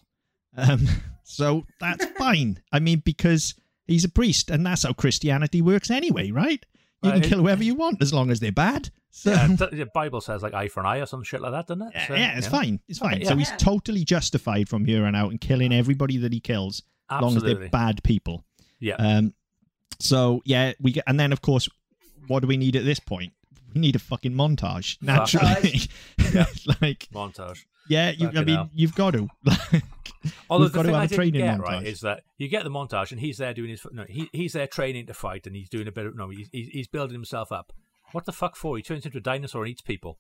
Um, so that's fine. I mean, because he's a priest, and that's how Christianity works anyway, right? You can kill whoever you want as long as they're bad. So Yeah, yeah, the Bible says like eye for an eye or some shit like that, doesn't it? So, yeah, it's know, fine. It's fine. Okay, So he's totally justified from here on out in killing everybody that he kills, as long as they're bad people. Yeah. Um. So yeah, we get, and then of course, what do we need at this point? We need a fucking montage. Naturally, like Montage. yeah, you, I mean, hell. you've got to. Although We've the got to thing have I a didn't training get montage. right is that you get the montage and he's there doing his no, he, he's there training to fight and he's doing a bit of no, he's, he's he's building himself up. What the fuck for? He turns into a dinosaur and eats people.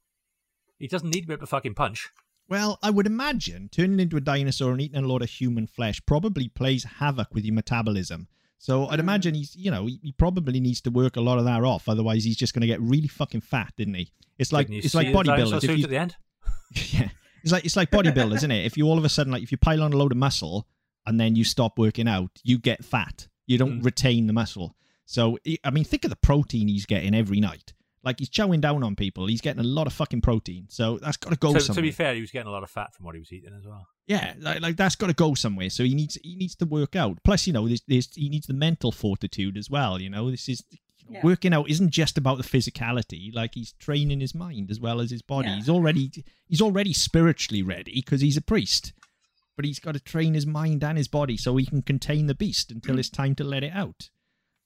He doesn't need to be able to fucking punch. Well, I would imagine turning into a dinosaur and eating a lot of human flesh probably plays havoc with your metabolism. So I'd Mm. imagine he's, you know, he, he probably needs to work a lot of that off. Otherwise, he's just going to get really fucking fat, didn't he? It's like it's like bodybuilders. If you, at the end. yeah, it's like it's like bodybuilders, isn't it? If you all of a sudden like if you pile on a load of muscle and then you stop working out, you get fat. You don't Mm. retain the muscle. So I mean, think of the protein he's getting every night. Like he's chowing down on people. He's getting a lot of fucking protein. So that's got to go So, somewhere. to be fair, he was getting a lot of fat from what he was eating as well. Yeah, like, like that's got to go somewhere. So he needs he needs to work out. Plus, you know, there's, there's he needs the mental fortitude as well. You know, this is Yeah. working out isn't just about the physicality. Like he's training his mind as well as his body. Yeah. He's already he's already spiritually ready because he's a priest, but he's got to train his mind and his body so he can contain the beast until hmm. it's time to let it out.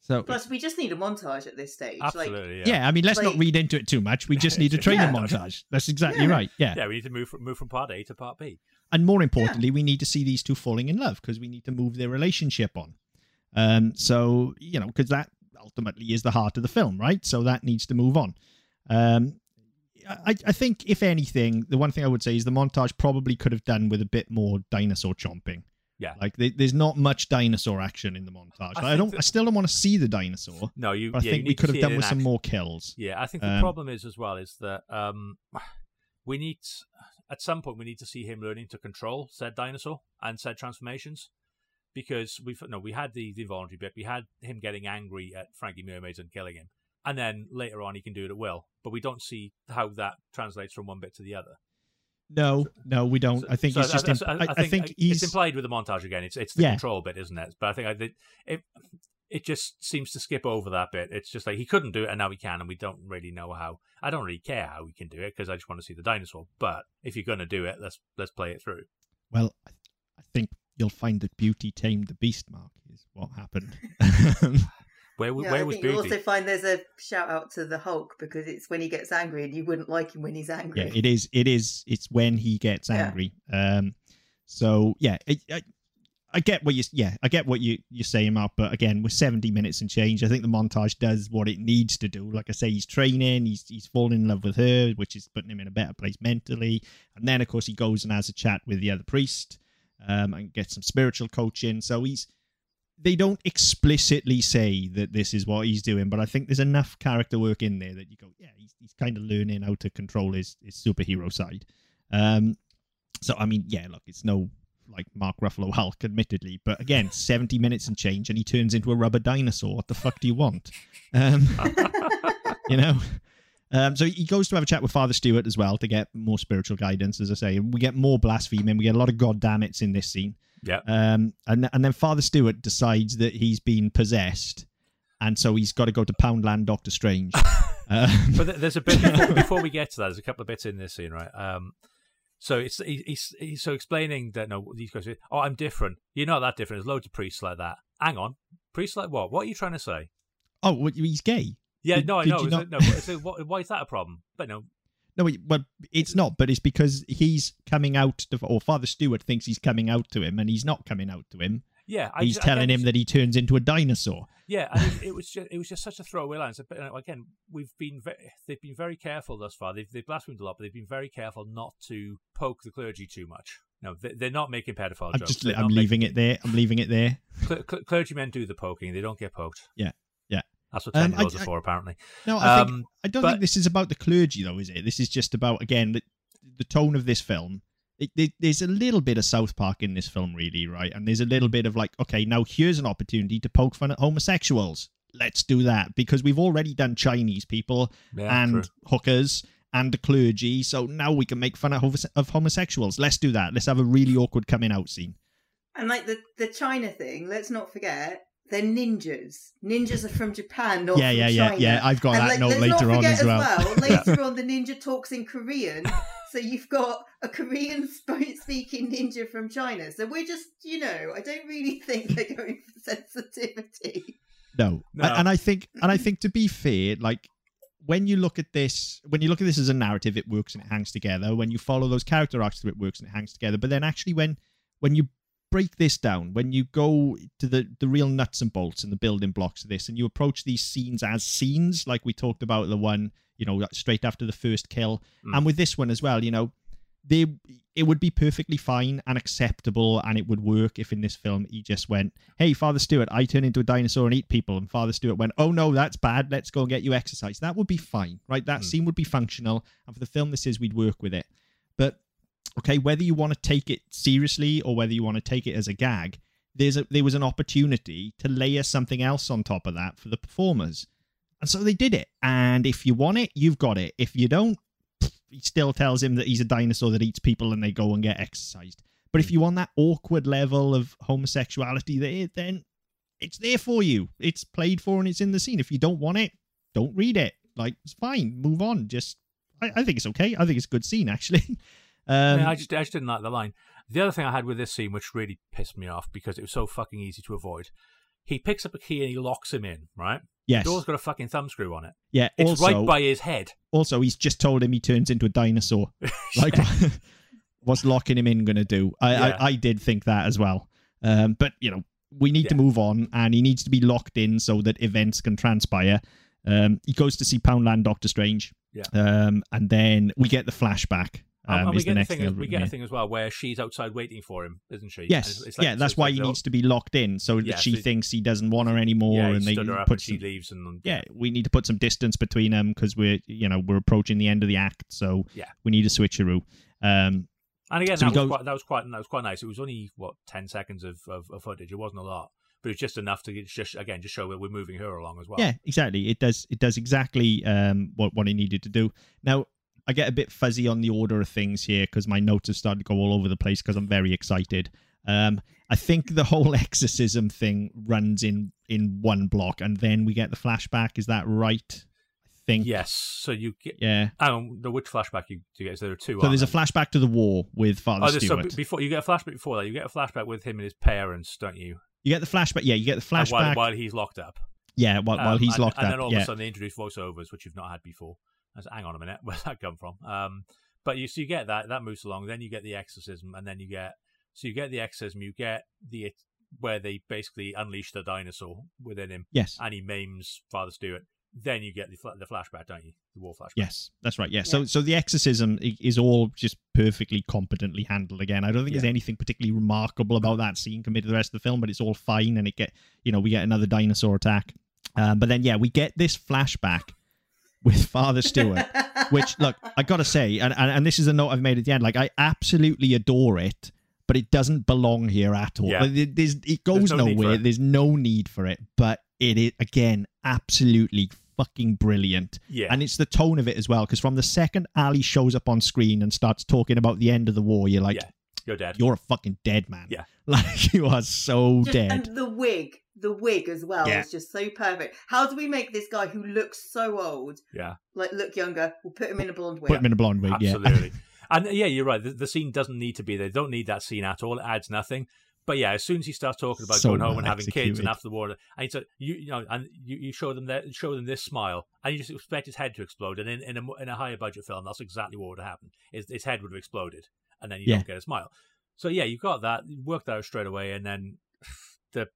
So Plus, we just need a montage at this stage. Like, Absolutely, yeah. yeah. I mean, let's not read into it too much. We just need a training Yeah. montage. That's exactly Yeah. right. Yeah. Yeah, we need to move from, move from part A to part B. and more importantly, we need to see these two falling in love because we need to move their relationship on. Um, so you know, because that ultimately is the heart of the film, right? So that needs to move on. Um, I, I think, if anything, the one thing I would say is the montage probably could have done with a bit more dinosaur chomping. Yeah. like there- there's not much dinosaur action in the montage. I, think don't. that- I still don't want to see the dinosaur. No, you. I think we could have done with some more kills. Yeah, I think the Um, problem is as well is that um, we need at some point we need to see him learning to control said dinosaur and said transformations because we've no we had the, the involuntary bit we had him getting angry at Frankie Mermaids and killing him and then later on he can do it at will but we don't see how that translates from one bit to the other. No, no, we don't. So- I think so it's just. I, I- I, I I think it's implied with the montage again. It's it's the Yeah. control bit, isn't it? But I think I did it. It just seems to skip over that bit. It's just like he couldn't do it, and now he can, and we don't really know how. I don't really care how he can do it because I just want to see the dinosaur. But if you're going to do it, let's let's play it through. Well, I, I think you'll find that beauty tamed the beast. Mark is what happened. Where Yeah, where I was think you also find there's a shout out to the Hulk because it's when he gets angry and you wouldn't like him when he's angry. yeah, it is. It is. It's when he gets Yeah. angry. Um. So yeah, it, I, I get what you. Yeah, I get what you you're saying, Mark. But again, with 70 minutes and change, I think the montage does what it needs to do. Like I say, he's training. He's he's falling in love with her, which is putting him in a better place mentally. And then of course he goes and has a chat with the other priest, um, and gets some spiritual coaching. So he's they don't explicitly say that this is what he's doing, but I think there's enough character work in there that you go, yeah, he's, he's kind of learning how to control his, his superhero side. Um, so I mean, yeah, look, it's no like Mark Ruffalo Hulk, admittedly, but again, 70 minutes and change, and he turns into a rubber dinosaur. What the fuck do you want? Um, you know. Um, so he goes to have a chat with Father Stewart as well to get more spiritual guidance. As I say, we get more blaspheming. We get a lot of goddammits in this scene. Yeah. Um, and and then Father Stewart decides that he's been possessed, and so he's got to go to Poundland Doctor Strange. um, but there's a bit before, before we get to that. There's a couple of bits in this scene, right? Um, so it's he, he's, he's so explaining that no, these guys. Oh, I'm different. You're not that different. There's loads of priests like that. Hang on, priests like what? What are you trying to say? oh, what, he's gay. Yeah, Did- no, I know. not- no, so what, why is that a problem? But no, No, well, it's not, but it's because he's coming out to, or Father Stewart thinks he's coming out to him, and he's not coming out to him. yeah, I, he's telling him that he turns into a dinosaur. Yeah, I mean, it was just it was just such a throwaway line. So, but, you know, again, we've been ve- they've been very careful thus far. They've they've blasphemed a lot, but they've been very careful not to poke the clergy too much. No, they, they're not making pedophile I'm jokes. just, They're I'm leaving making- it there. I'm leaving it there. Cl- cl- clergymen do the poking; they don't get poked. Yeah. That's what Um, ten year olds I- are for, apparently. No, I think Um, I don't but- think this is about the clergy, though, is it? This is just about again the, the tone of this film. It, it, there's a little bit of South Park in this film, really, right? And there's a little bit of like, okay, now here's an opportunity to poke fun at homosexuals. Let's do that because we've already done Chinese people Yeah, and true. hookers and the clergy. So now we can make fun of, homose- of homosexuals. Let's do that. Let's have a really awkward coming out scene. And like the the China thing, let's not forget they're ninjas. Ninjas are from Japan, not yeah, from yeah, yeah, China. yeah. I've got and that like, note let's later not on forget as well. Yeah. later on, the ninja talks in Korean, so you've got a Korean speaking ninja from China. So we're just, you know, I don't really think they're going for sensitivity. No. No. And I think and I think to be fair, like when you look at this when you look at this as a narrative, it works and it hangs together. When you follow those character arcs through it works and it hangs together. But then actually when when you break this down, when you go to the the real nuts and bolts and the building blocks of this and you approach these scenes as scenes, like we talked about the one, you know, straight after the first kill. Mm. And with this one as well, you know, they it would be perfectly fine and acceptable and it would work if in this film he just went hey father stewart i turn into a dinosaur and eat people and father stewart went oh no that's bad let's go and get you exercise that would be fine right that Hmm. scene would be functional and for the film this is we'd work with it but okay whether you want to take it seriously or whether you want to take it as a gag there's a, there was an opportunity to layer something else on top of that for the performers. And so they did it. And if you want it, you've got it. If you don't, he still tells him that he's a dinosaur that eats people and they go and get exercised. But if you want that awkward level of homosexuality there, then it's there for you. It's played for and it's in the scene. If you don't want it, don't read it. Like, it's fine. Move on. Just, I, I think it's okay. I think it's a good scene, actually. um, yeah, I just, I just didn't like the line. The other thing I had with this scene, which really pissed me off because it was so fucking easy to avoid, he picks up a key and he locks him in, right? yes. The door's got a fucking thumbscrew on it. Yeah. It's also, right by his head. also, he's just told him he turns into a dinosaur. Like, what's locking him in going to do? I, Yeah. I, I did think that as well. Um, but, you know, we need to move on and he needs to be locked in so that events can transpire. Um, he goes to see Poundland Doctor Strange. Yeah. Um, and then we get the flashback. Um, and we get the thing. thing. we get a thing as well where she's outside waiting for him, isn't she? Yes, like- yeah, that's why like he needs to be locked in so that Yeah, she so- thinks he doesn't want her anymore, Yeah, and they her put and she some, leaves, and yeah, we need to put some distance between them because we're you know we're approaching the end of the act, so Yeah. we need a switcheroo. Um, And again, So that, was goes- quite, that was quite that was quite nice. It was only what ten seconds of, of, of footage. It wasn't a lot, but it's just enough to just again just show that we're moving her along as well. Yeah, exactly. It does. It does exactly um, what what it needed to do. Now, I get a bit fuzzy on the order of things here because my notes have started to go all over the place because I'm very excited. Um, I think the whole exorcism thing runs in in one block, and then we get the flashback. Is that right? I think. Yes. So you get. Yeah. Um, the which flashback you do get? So there are two. So there's a flashback to the war with Father Oh, so Stewart. b- before you get a flashback before that, you get a flashback with him and his parents, don't you? you get the flashback. Yeah, you get the flashback. while, while he's locked up. yeah, while, while Um, he's and, locked and up. And then all yeah. of a sudden they introduce voiceovers, which you've not had before. I said, hang on a minute, where's that come from? Um, but you so you get that that moves along. Then you get the exorcism, and then you get so you get the exorcism. You get the where they basically unleash the dinosaur within him, yes. and he maims Father Stewart. Then you get the the flashback, don't you? The war flashback. Yes, that's right. Yeah. So Yeah. so the exorcism is all just perfectly competently handled again. I don't think Yeah. there's anything particularly remarkable about that scene compared to the rest of the film, but it's all fine and it get you know, we get another dinosaur attack. Um, but then yeah, we get this flashback with Father Stewart. which look, I gotta say, and, and and this is a note I've made at the end. Like, I absolutely adore it, but it doesn't belong here at all. Yeah. Like, it, there's, it goes no nowhere. There's no need for it, but it is again absolutely fucking brilliant. Yeah. And it's the tone of it as well, because from the second Ali shows up on screen and starts talking about the end of the war, you're like, Yeah. You're dead. you're a fucking dead man. Yeah. Like you are so Just- dead. And the wig, the wig as well Yeah. is just so perfect. How do we make this guy who looks so old, yeah. like look younger? We'll put him in a blonde wig. Put him in a blonde wig, yeah. Absolutely. and yeah, you're right. The, the scene doesn't need to be there. They don't need that scene at all. It adds nothing. But yeah, as soon as he starts talking about So going home and having kids and after the war, and he's like, you, you know, and you, you show them that, show them this smile, and you just expect his head to explode. And in, in a in a higher budget film, that's exactly what would have happened. His, his head would have exploded, and then you Yeah. don't get a smile. So yeah, you've got that, you worked that out straight away, and then the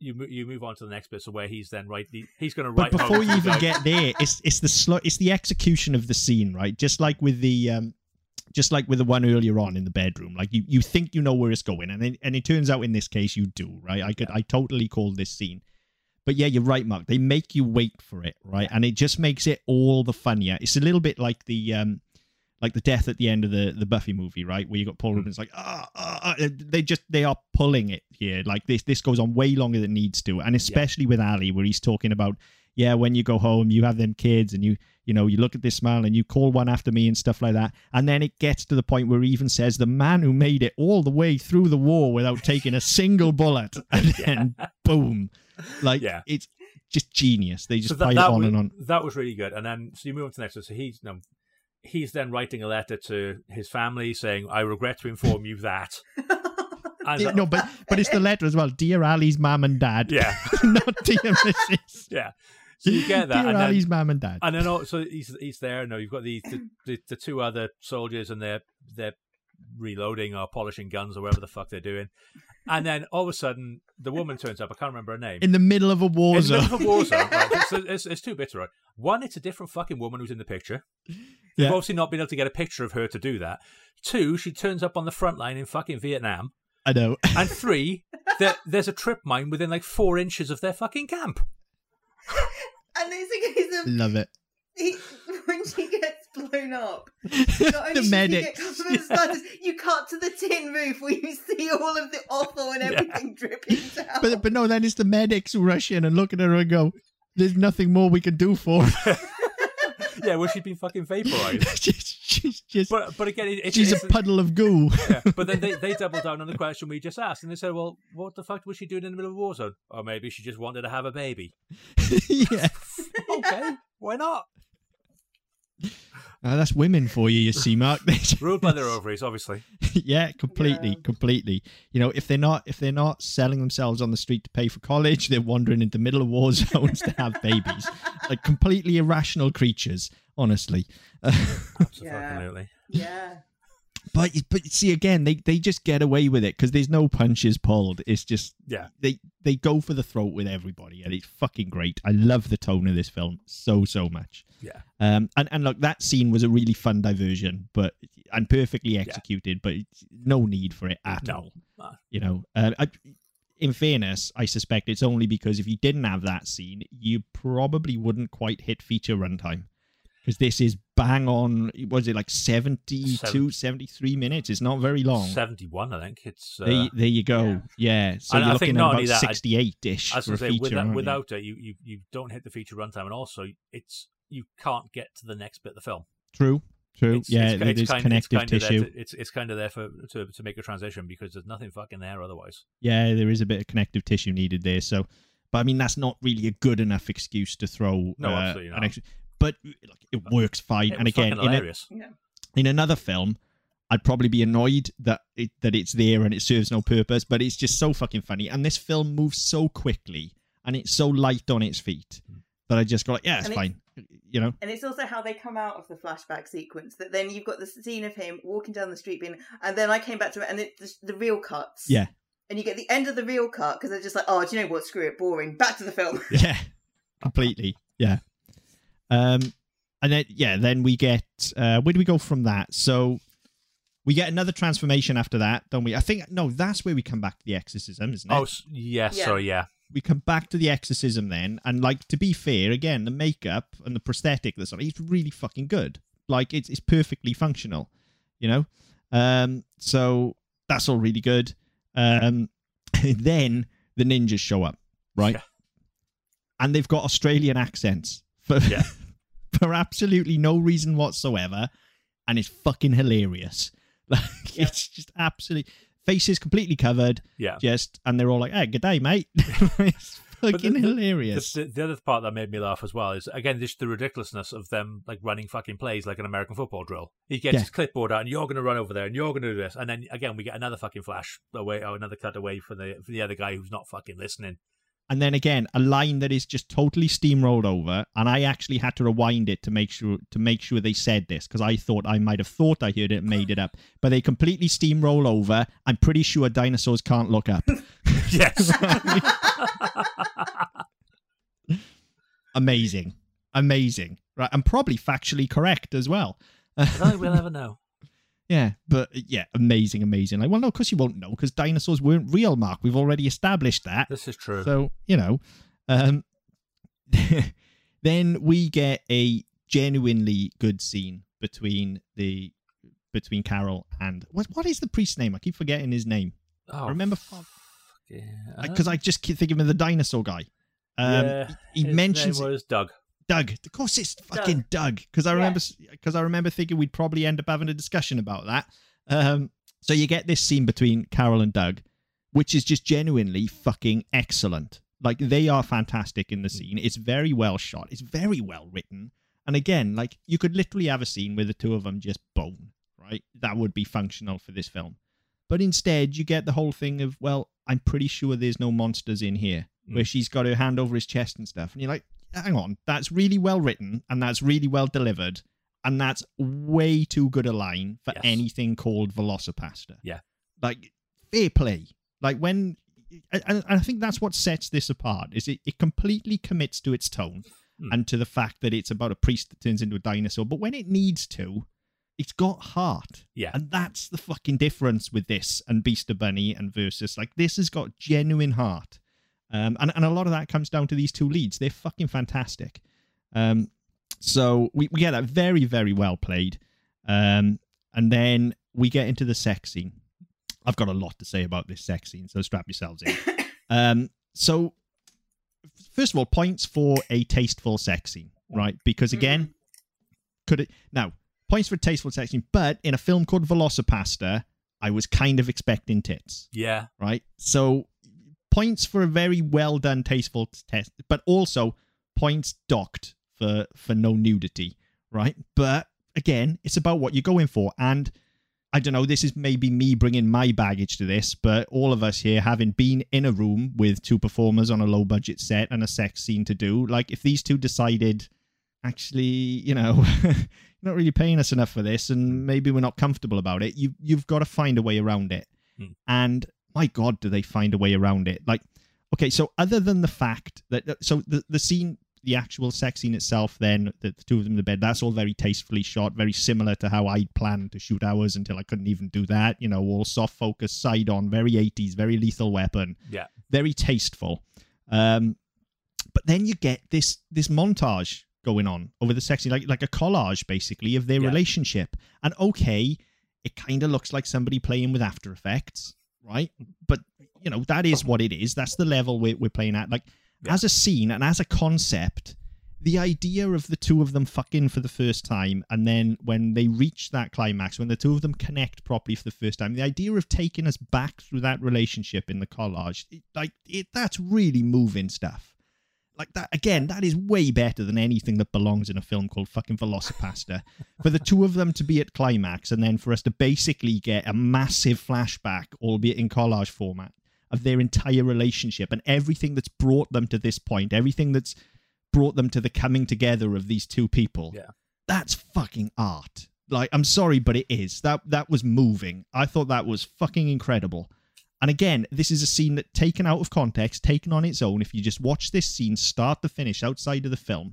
you you move on to the next bit, so where he's then right, the, he's going to But before you even get there, it's it's the sl- it's the execution of the scene, right? Just like with the um, just like with the one earlier on in the bedroom. Like you, you think you know where it's going, and it, and it turns out in this case you do, right? I could I totally call this scene. But yeah, you're right, Mark. They make you wait for it, right? And it just makes it all the funnier. It's a little bit like the um like the death at the end of the the Buffy movie, right? Where you got Paul Reubens like, ah, ah, ah, they just they are pulling it here. Like this this goes on way longer than it needs to, and especially with Ali, where he's talking about, yeah, when you go home, you have them kids, and you you know you look at this smile and you call one after me and stuff like that, and then it gets to the point where he even says the man who made it all the way through the war without taking a single bullet, and then boom, like Yeah. it's just genius. They just So that, pile that it on was, and on. That was really good. And then so you move on to the next one. So he's you know, he's then writing a letter to his family saying, "I regret to inform you that." And Dear- no, but but it's the letter as well. Dear Ali's mum and dad. yeah, not dear Mrs. yeah. So you get that, Dear and then, Ali's mum and dad. and then also he's he's there. No, you've got the the, the the two other soldiers, and they're they're reloading or polishing guns or whatever the fuck they're doing. And then all of a sudden, the woman turns up. I can't remember her name. in the middle of a war zone. In the middle of a war zone. Right? It's, it's, it's two bits, right? One, it's a different fucking woman who's in the picture. You've obviously not been able to get a picture of her to do that. Two, she turns up on the front line in fucking Vietnam. I know. And three, there, there's a trip mine within like four inches of their fucking camp. and it's a case of Love it. He, when she gets blown up, not the does he medics. get covered in splatters, you cut to the tin roof where you see all of the offal and Yeah. everything dripping down. But but no, then it's the medics who rush in and look at her and go, "There's nothing more we can do for her." yeah, well, she'd been fucking vaporized. she's, she's just But but again, it, it's, she's it's, a puddle of goo. yeah. But then they, they double down on the question we just asked, and they said, "Well, what the fuck was she doing in the middle of a war zone? Or maybe she just wanted to have a baby." yeah, Okay, why not? Uh, that's women for you. You see, Mark. Ruled by their ovaries, obviously. yeah, completely, Yeah. completely. You know, if they're not if they're not selling themselves on the street to pay for college, they're wandering into middle of war zones to have babies. Like completely irrational creatures, honestly. Absolutely. yeah. But but see again, they they just get away with it because there's no punches pulled. It's just Yeah. they they go for the throat with everybody, and it's fucking great. I love the tone of this film so so much. Yeah. Um, and and look, that scene was a really fun diversion, but and perfectly executed, but no need for it at No. all. No. You know, uh, I, in fairness, I suspect it's only because if you didn't have that scene, you probably wouldn't quite hit feature runtime. Because this is bang on, was it like 72, Seven- 73 minutes? It's not very long. Seventy-one, I think it's. Uh, There, there you go. Yeah. So And you're I looking at about 68-ish I was for a say, feature. without, you? without it, you, you you don't hit the feature runtime, and also it's you can't get to the next bit of the film. True. True. It's, yeah, it's, it it's kind, connective it's kind tissue. Of to, it's it's kind of there for to to make a transition because there's nothing fucking there otherwise. yeah, there is a bit of connective tissue needed there. So, but I mean, that's not really a good enough excuse to throw. No, uh, absolutely an not. extra- but look, it works fine. It and again, in, a, hilarious. in another film, I'd probably be annoyed that it, that it's there and it serves no purpose. But it's just so fucking funny, and this film moves so quickly and it's so light on its feet Hmm. that I just go like, yeah, it's And fine. You know, And it's also how they come out of the flashback sequence that then you've got the scene of him walking down the street being, and then I came back to it and it, the, the real cuts. Yeah. And you get the end of the real cut because they're just like, oh, do you know what? Screw it, boring. Back to the film. yeah, completely, yeah. Um, and then yeah, then we get uh, where do we go from that? So we get another transformation after that, don't we? I think no, that's where we come back to the exorcism, isn't it? Oh, s- yes, Yeah. sorry, yeah, we come back to the exorcism then, and like to be fair, again, the makeup and the prosthetic that's on it is really fucking good. Like it's it's perfectly functional, you know. Um, so that's all really good. Um, then the ninjas show up, right? Yeah. And they've got Australian accents for Yeah. for absolutely no reason whatsoever, and it's fucking hilarious. Like Yeah. it's just absolutely faces completely covered yeah. just and they're all like, "Hey, good day, mate." it's fucking the- hilarious. The, the, the other part that made me laugh as well is again just the ridiculousness of them like running fucking plays like an American football drill. He gets Yeah. his clipboard out and you're going to run over there and you're going to do this, and then again we get another fucking flash away or another cut away from the from the other guy who's not fucking listening. And then again, a line that is just totally steamrolled over, and I actually had to rewind it to make sure to make sure they said this because I thought I might have thought I heard it and made it up, but they completely steamroll over. I'm pretty sure dinosaurs can't look up. yes, amazing, amazing, right? And probably factually correct as well. I we'll ever know. Yeah, but uh, yeah, amazing, amazing. Like, well, no, because you won't know because dinosaurs weren't real, Mark. We've already established that. This is true. So you know, um, then we get a genuinely good scene between the between Carol and what what is the priest's name? I keep forgetting his name oh, remember- fuck yeah. because I just keep thinking of the dinosaur guy. Um, yeah, he his mentions was Doug. Doug. Of course, it's fucking Doug. Because I remember, because I remember thinking we'd probably end up having a discussion about that. Um, so you get this scene between Carol and Doug, which is just genuinely fucking excellent. Like they are fantastic in the scene. It's very well shot. It's very well written. And again, like you could literally have a scene where the two of them just bone, right? That would be functional for this film. But instead, you get the whole thing of, well, I'm pretty sure there's no monsters in here, Mm. where she's got her hand over his chest and stuff. And you're like, hang on, that's really well written and that's really well delivered. And that's way too good a line for Yes. anything called VelociPastor. Yeah. Like, fair play. Like, when. And I think that's what sets this apart is it, it completely commits to its tone Hmm. and to the fact that it's about a priest that turns into a dinosaur. But when it needs to, it's got heart. Yeah. And that's the fucking difference with this and Beast of Bunny and Versus. Like, this has got genuine heart. Um, and, and a lot of that comes down to these two leads. They're fucking fantastic. Um, so we, we get that very, very well played. Um, and then we get into the sex scene. I've got a lot to say about this sex scene, so strap yourselves in. um, so, first of all, points for a tasteful sex scene, right? Because again, could it now points for a tasteful sex scene, but in a film called VelociPastor, I was kind of expecting tits, Yeah. right? So, points for a very well done, tasteful test, but also points docked for for no nudity, right? But again, it's about what you're going for, and I don't know. This is maybe me bringing my baggage to this, but all of us here, having been in a room with two performers on a low budget set and a sex scene to do, like if these two decided, actually, you know, you're not really paying us enough for this, and maybe we're not comfortable about it, you you've got to find a way around it. Hmm. And my God, do they find a way around it? Like, okay, so other than the fact that, so the the scene the actual sex scene itself, then the, the two of them in the bed, that's all very tastefully shot, very similar to how I'd planned to shoot ours until I couldn't even do that. You know, all soft focus, side on, very 80s, very lethal weapon, Yeah. very tasteful. Um, but then you get this this montage going on over the sex scene, like like a collage basically of their Yeah. relationship. And okay, it kind of looks like somebody playing with After Effects, right? But you know that is what it is. That's the level we're, we're playing at. Like Yeah. as a scene and as a concept, the idea of the two of them fucking for the first time, and then when they reach that climax, when the two of them connect properly for the first time, the idea of taking us back through that relationship in the collage, it, like it, that's really moving stuff. Like that again, that is way better than anything that belongs in a film called fucking VelociPastor. for the two of them to be at climax, and then for us to basically get a massive flashback, albeit in collage format, of their entire relationship and everything that's brought them to this point, everything that's brought them to the coming together of these two people. Yeah. That's fucking art. Like, I'm sorry, but it is. That that was moving. I thought that was fucking incredible. And again, this is a scene that taken out of context, taken on its own, if you just watch this scene start to finish outside of the film,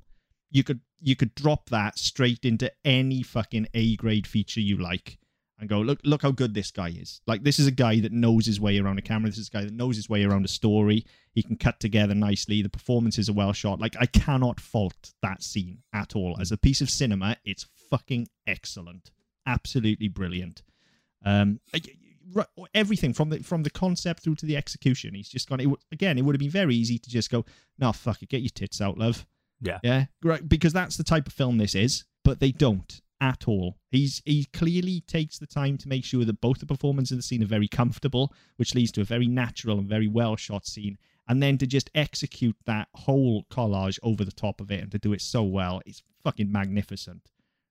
you could you could drop that straight into any fucking A grade feature you like and go, look, look how good this guy is. Like this is a guy that knows his way around a camera. This is a guy that knows his way around a story. He can cut together nicely. The performances are well shot. Like I cannot fault that scene at all. As a piece of cinema, it's fucking excellent. Absolutely brilliant. Um, everything from the from the concept through to the execution. He's just gone. It, again, it would have been very easy to just go, no, fuck it, get your tits out, love. Yeah. yeah, right. Because that's the type of film this is. But they don't at all. He's he clearly takes the time to make sure that both the performance and the scene are very comfortable, which leads to a very natural and very well shot scene. And then to just execute that whole collage over the top of it and to do it so well, it's fucking magnificent.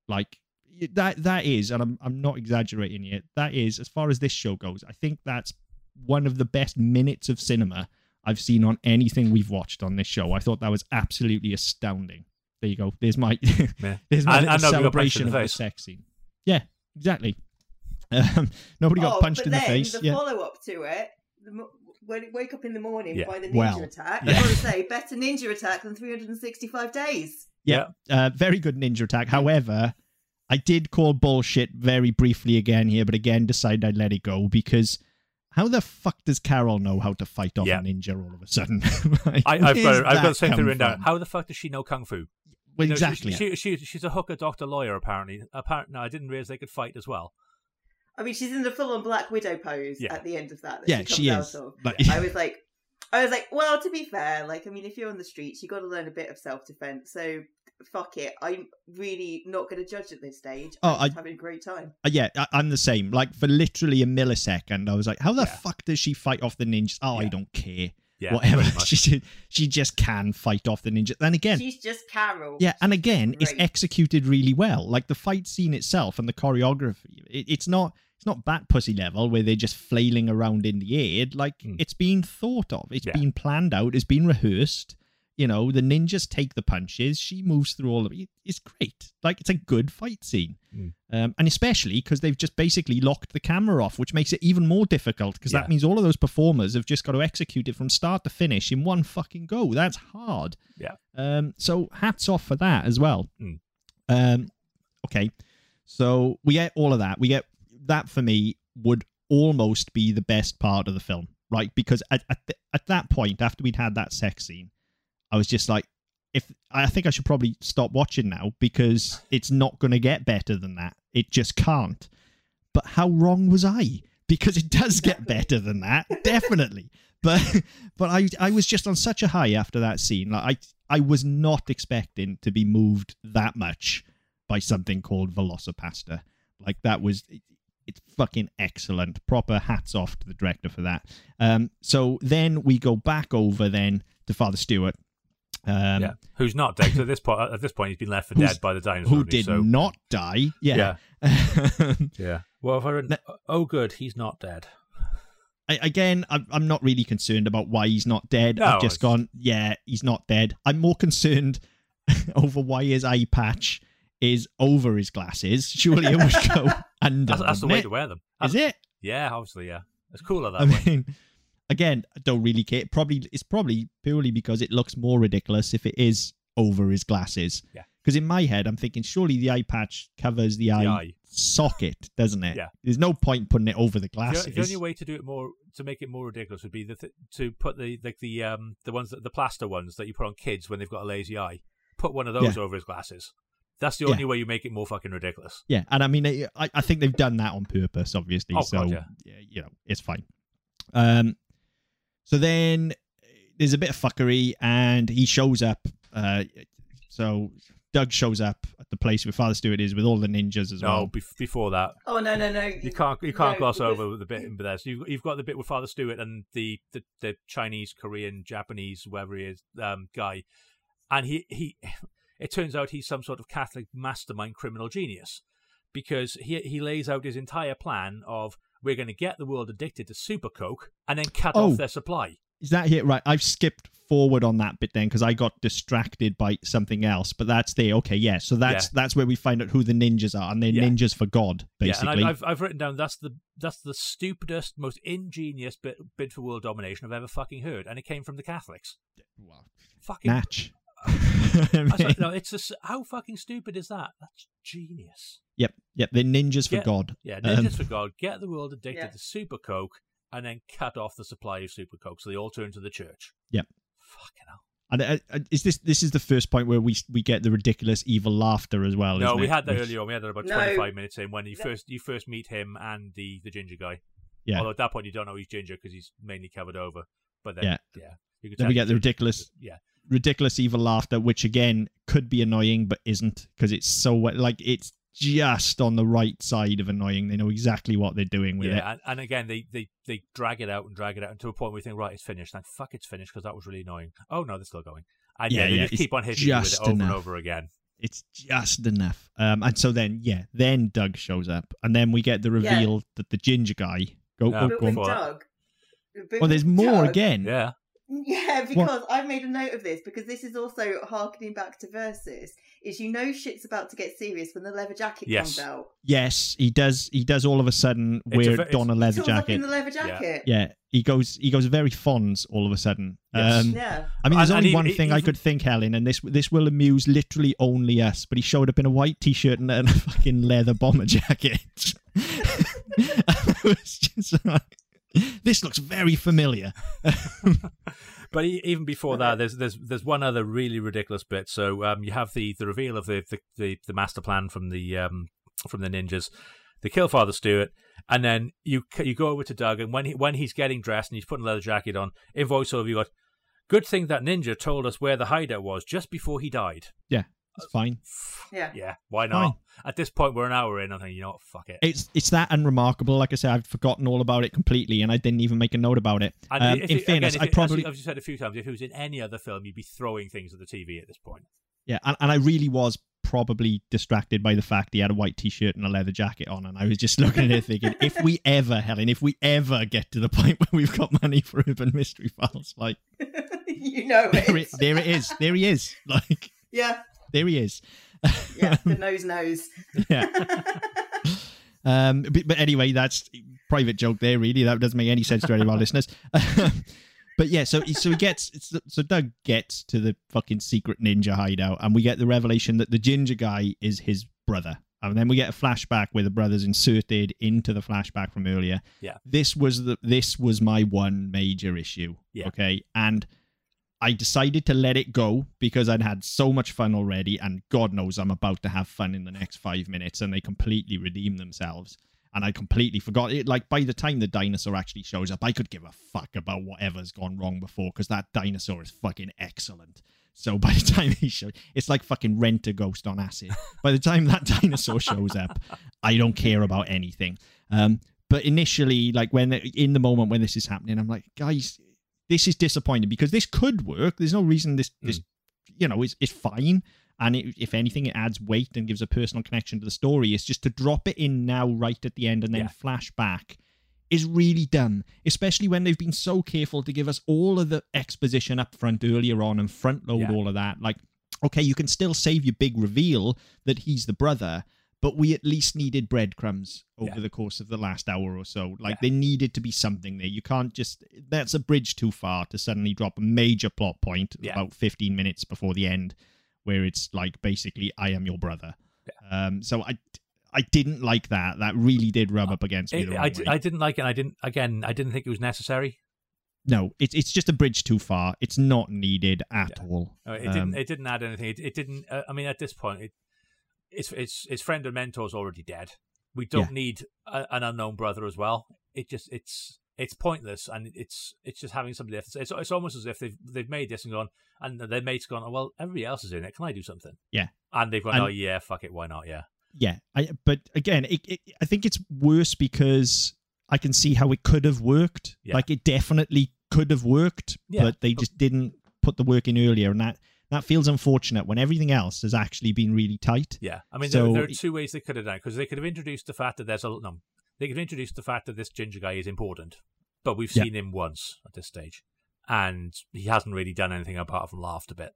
Like that that is, and I'm I'm not exaggerating here. That is, as far as this show goes, I think that's one of the best minutes of cinema I've seen on anything we've watched on this show. I thought that was absolutely astounding. There you go. There's my Yeah. there's my And- little and nobody got punched in celebration of the face. sex scene. Yeah, exactly. Um, nobody got Oh, punched but in the face. The yeah. follow up to it, the, mo- when you wake up in the morning Yeah. by the ninja Well, attack, yeah. I've got to say, better ninja attack than 365 days. Yeah, uh, very good ninja attack. However, I did call bullshit very briefly again here, but again decided I'd let it go because how the fuck does Carol know how to fight off Yeah. a ninja all of a sudden? Like, I, I've got I've got the same thing written down. How the fuck does she know kung fu? Well, You know, she- exactly. She, she, she's a hooker, doctor, lawyer. Apparently, apparently, no, I didn't realize they could fight as well. I mean, she's in the full on Black Widow pose Yeah. at the end of that. that yeah, she, comes she out is. Of. Like- I was like, I was like, well, to be fair, like, I mean, if you're on the streets, you got to learn a bit of self defense. So fuck it. I'm really not going to judge at this stage. Oh, I'm I- having a great time. Uh, yeah, I, I'm the same. Like for literally a millisecond, I was like, "How the Yeah. fuck does she fight off the ninjas?" Oh, I don't care. Yeah, Whatever. She ju- she just can fight off the ninjas. And again, She's just Carol. yeah, and again, it's executed really well. Like the fight scene itself and the choreography. It, it's not it's not bat pussy level where they're just flailing around in the air. Like Mm. it's been thought of. It's Yeah. been planned out. It's been rehearsed. You know, the ninjas take the punches. She moves through all of it. It's great. Like it's a good fight scene, Mm. um, and especially because they've just basically locked the camera off, which makes it even more difficult. Because Yeah. that means all of those performers have just got to execute it from start to finish in one fucking go. That's hard. Yeah. Um. So hats off for that as well. Mm. Um. Okay. So we get all of that. We get that for me would almost be the best part of the film, right? Because at at, the, at that point, after we'd had that sex scene, I was just like, if I think I should probably stop watching now because it's not going to get better than that. It just can't. But how wrong was I? Because it does get better than that, definitely. But but I I was just on such a high after that scene. Like I I was not expecting to be moved that much by something called VelociPastor. Like that was it's fucking excellent. Proper hats off to the director for that. Um, so then we go back over then to Father Stewart. Um, yeah, who's not dead? at this point, at this point, he's been left for dead by the dinosaur. who did so, not die. Yeah. Yeah. Well, if I read, oh, good, he's not dead. I, again, I'm, I'm not really concerned about why he's not dead. No, I've just it's- gone, yeah, he's not dead. I'm more concerned over why his eye patch is over his glasses. Surely it would go under. That's, that's the way it? to wear them. Is it? Yeah, obviously, yeah. It's cooler that I way. mean, again, I don't really care. Probably it's probably purely because it looks more ridiculous if it is over his glasses. Yeah. Because in my head, I'm thinking surely the eye patch covers the eye, eye. socket, doesn't it? Yeah. There's no point putting it over the The, glasses. the only way to do it more to make it more ridiculous would be the th- to put the like the um the ones that the plaster ones that you put on kids when they've got a lazy eye. Put one of those over his glasses. That's the Yeah. only way you make it more fucking ridiculous. Yeah, and I mean, I, I think they've done that on purpose, obviously. Oh, so God, yeah. you know, it's fine. Um, so then there's a bit of fuckery, and he shows up. Uh, so Doug shows up at the place where Father Stewart is with all the ninjas as No, well. bef- before that, Oh no no no! you can't you can't No, gloss because- over the bit in there. So you've, you've got the bit with Father Stewart and the, the, the Chinese, Korean, Japanese, whoever he is, um, guy, and he he. It turns out he's some sort of Catholic mastermind criminal genius because he he lays out his entire plan of we're going to get the world addicted to super coke and then cut Oh. off their supply. Is that here? Right, I've skipped forward on that bit then because I got distracted by something else. But that's there. Okay, yeah. So that's that's where we find out who the ninjas are, and they're Yeah. ninjas for God, basically. Yeah, and I've, I've I've written down that's the that's the stupidest, most ingenious bit bid for world domination I've ever fucking heard, and it came from the Catholics. Wow. Fucking Natch. I was I like, mean- no, it's just how fucking stupid is that? That's genius. Yep, yep. They're ninjas for Yeah. God. Yeah, Um, ninjas for God, get the world addicted Yeah. to super coke, and then cut off the supply of super coke, so they all turn to the church. Yep. Fucking hell. And uh, uh, is this this is the first point where we we get the ridiculous evil laughter as well? no, isn't we it? had that Which- earlier on. We had that about No. twenty five minutes in when you No. first you first meet him and the the ginger guy. Yeah. Although at that point you don't know he's ginger because he's mainly covered over. But then Yeah. yeah, you can Then tell we get the ginger. ridiculous, Yeah. Ridiculous evil laughter, which again could be annoying but isn't because it's so like it's just on the right side of annoying. They know exactly what they're doing with it. Yeah, and, and again, they, they, they drag it out and drag it out to a point where you think, right, it's finished. Like, fuck, it's finished because that was really annoying. Oh, no, they're still going. And yeah, Yeah, they yeah, just keep on hitting you with it just over and enough. over again. It's just enough. Um, and so then yeah, then Doug shows up, and then we get the Yeah. reveal that the ginger guy. Go, Yeah. oh, go on. with Before that. Doug. But Oh, there's more Doug- again. Yeah. Yeah, because I've made a note of this because this is also harkening back to Versus. Is you know shit's about to get serious when the leather jacket Yes. comes out. Yes, he does. He does all of a sudden It's a wear ve- don a He leather turns up jacket. in the leather jacket. Yeah, he goes. He goes very Fonz all of a sudden. Yes. Um, Yeah. I mean, there's And- and only he- one he- thing I could think, Helen, and this this will amuse literally only us. But he showed up in a white t-shirt and, and a fucking leather bomber jacket. I was just like, this looks very familiar. But even before that, there's there's there's one other really ridiculous bit. So um, you have the, the reveal of the, the, the, the master plan from the um, from the ninjas. They kill Father Stewart, and then you you go over to Doug, and when he when he's getting dressed and he's putting a leather jacket on, in voiceover you got, "Good thing that ninja told us where the hideout was just before he died." Yeah, it's fine. Yeah. Yeah, why not? At this point, we're an hour in. I'm thinking, you know what, fuck it. It's it's that unremarkable. Like I said, I've forgotten all about it completely, and I didn't even make a note about it. Um, in it- fairness, again, I if it- probably as, you, as you said a few times, if it was in any other film, you'd be throwing things at the TV at this point. Yeah, and, and I really was probably distracted by the fact he had a white t-shirt and a leather jacket on, and I was just looking at it thinking, if we ever, Helen, if we ever get to the point where we've got money for Urban Mystery Files, like you know there it. it, there it is, there he is, like Yeah. There he is. Yeah. The nose knows. yeah. Um, but, but anyway, that's private joke there. Really, that doesn't make any sense to any of our listeners. but yeah, so so he gets so Doug gets to the fucking secret ninja hideout, and we get the revelation that the ginger guy is his brother. And then we get a flashback where the brother's inserted into the flashback from earlier. Yeah. This was the this was my one major issue. Yeah. Okay. And I decided to let it go because I'd had so much fun already, and God knows I'm about to have fun in the next five minutes, and they completely redeem themselves. And I completely forgot it. Like by the time the dinosaur actually shows up, I could give a fuck about whatever's gone wrong before because that dinosaur is fucking excellent. So by the time he shows, it's like fucking Rentaghost on acid. by the time that dinosaur shows up, I don't care about anything. Um, but initially, like when in the moment when this is happening, I'm like, guys, this is disappointing because this could work. There's no reason this this hmm. you know is is fine. And it, if anything, it adds weight and gives a personal connection to the story. It's just to drop it in now, right at the end, and then Yeah. flash back is really dumb, especially when they've been so careful to give us all of the exposition up front earlier on and front load Yeah. all of that. Like, okay, you can still save your big reveal that he's the brother, but we at least needed breadcrumbs over Yeah. the course of the last hour or so. Like, Yeah. there needed to be something there. You can't just, that's a bridge too far to suddenly drop a major plot point Yeah. about 15 minutes before the end where it's like basically, I am your brother. Um, so I. I didn't like that. That really did rub up against me. It- the I, wrong d- way. I didn't like it. I didn't again. I didn't think it was necessary. No, it's it's just a bridge too far. It's not needed at all. Uh, It Um, didn't. It didn't add anything. It, it didn't. Uh, I mean, at this point, it, its its its friend and mentor's already dead. We don't Yeah. need a, an unknown brother as well. It just it's it's pointless, and it's it's just having somebody. Else. It's it's almost as if they've they've made this and gone, and their mate's gone. Oh, well, everybody else is in it. Can I do something? Yeah. And they've gone. And- oh yeah, fuck it. Why not? Yeah. yeah, I, but again, it, it, I think it's worse because I can see how it could have worked. Yeah. Like it definitely could have worked, Yeah, but they just didn't put the work in earlier, and that that feels unfortunate when everything else has actually been really tight. Yeah, I mean, So- there, there are two ways they could have done it because they could have introduced the fact that there's a little no, they could have introduced the fact that this ginger guy is important, but we've Yeah. seen him once at this stage, and he hasn't really done anything apart from laughed a bit.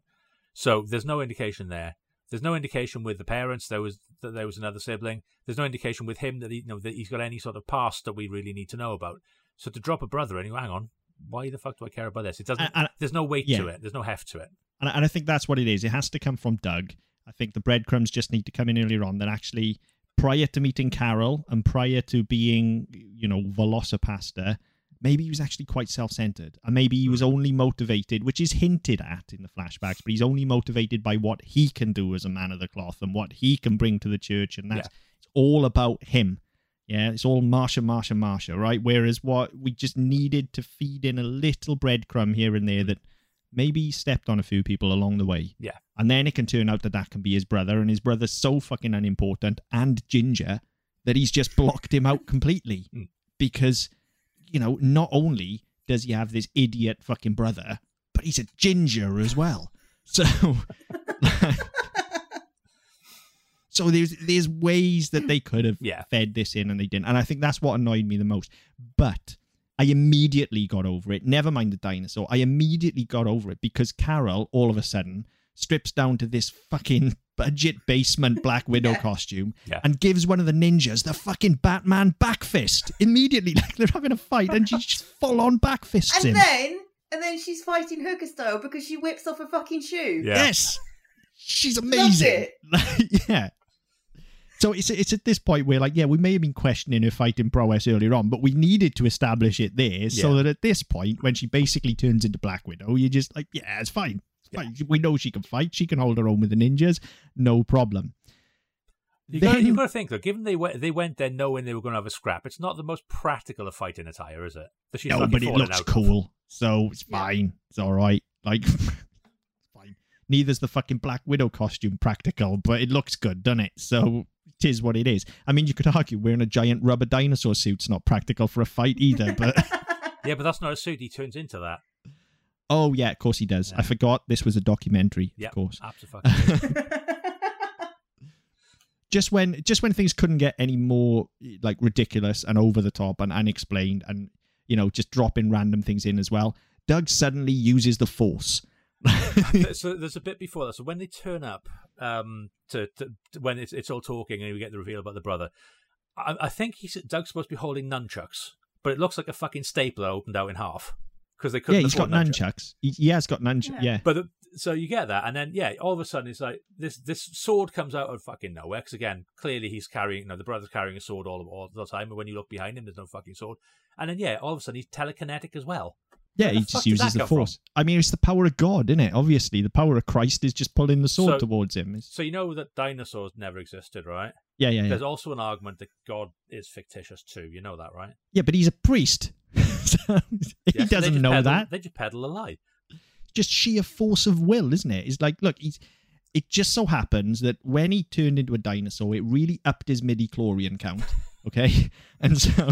So there's no indication there. There's no indication with the parents there was that there was another sibling. There's no indication with him that he you know that he's got any sort of past that we really need to know about. So to drop a brother, go, hang on, why the fuck do I care about this? It doesn't. There's no weight yeah. to it. There's no heft to it. and, and I think that's what it is. It has to come from Doug. I think the breadcrumbs just need to come in earlier on. That actually, prior to meeting Carol and prior to being, you know, VelociPastor, maybe he was actually quite self-centered, and maybe he was hmm. only motivated, which is hinted at in the flashbacks, but he's only motivated by what he can do as a man of the cloth and what he can bring to the church, and that's it's all about him. Yeah, it's all Marsha, Marsha, Marsha, right? Whereas what we just needed to feed in a little breadcrumb here and there that maybe stepped on a few people along the way. Yeah. And then it can turn out that that can be his brother, and his brother's so fucking unimportant and ginger that he's just blocked him out completely. Mm. Because, you know, not only does he have this idiot fucking brother, but he's a ginger as well. So, so there's there's ways that they could have Yeah. fed this in and they didn't, and I think that's what annoyed me the most. But I immediately got over it. Never mind the dinosaur. I immediately got over it because Carol, all of a sudden, strips down to this fucking budget basement Black Widow Yeah. costume Yeah. and gives one of the ninjas the fucking Batman back fist immediately. Like they're having a fight and she just full on back fists And him. then, and then she's fighting hooker style because she whips off a fucking shoe. Yeah. Yes, she's amazing. it. Yeah. So it's it's at this point where like yeah we may have been questioning her fighting prowess earlier on, but we needed to establish it there so that at this point when she basically turns into Black Widow, you're just like yeah it's fine, it's fine. We know she can fight, she can hold her own with the ninjas, no problem. You Then- you've got to think though. Given they went, they went there knowing they were going to have a scrap. It's not the most practical of fighting attire, is it? That she's no, but it looks cool, so it's Yeah. fine. It's all right. Like, it's fine. Neither's the fucking Black Widow costume practical, but it looks good, doesn't it? So it is what it is. I mean, you could argue wearing a giant rubber dinosaur suit's not practical for a fight either, but Yeah, but that's not a suit. He turns into that. oh yeah, of course he does. Yeah. I forgot this was a documentary. Yeah, Of course. absolutely. just when just when things couldn't get any more like ridiculous and over the top and unexplained and you know just dropping random things in as well doug suddenly uses the force so there's a bit before that. So when they turn up, um, to, to, to- when it's it's all talking and we get the reveal about the brother, I, I think he's Doug's supposed to be holding nunchucks, but it looks like a fucking stapler opened out in half because they couldn't. yeah he's got nunchucks. nunchucks he, he has got nunchucks yeah, Yeah. But the, so you get that, and then yeah, all of a sudden it's like this this sword comes out of fucking nowhere. Because again, clearly he's carrying, you know, the brother's carrying a sword all all the time. But when you look behind him, there's no fucking sword. And then yeah, all of a sudden he's telekinetic as well. Yeah, he just uses the come from? force. I mean, it's the power of God, isn't it? Obviously, the power of Christ is just pulling the sword So- towards him. It's- So you know that dinosaurs never existed, right? yeah, yeah, yeah. There's also an argument that God is fictitious too. You know that, right? Yeah, but he's a priest. so he they doesn't just know peddle- that. They just peddle a lie. Just sheer force of will, isn't it? It's like, look, he's. It just so happens that when he turned into a dinosaur, it really upped his midi chlorian count. Okay, and so,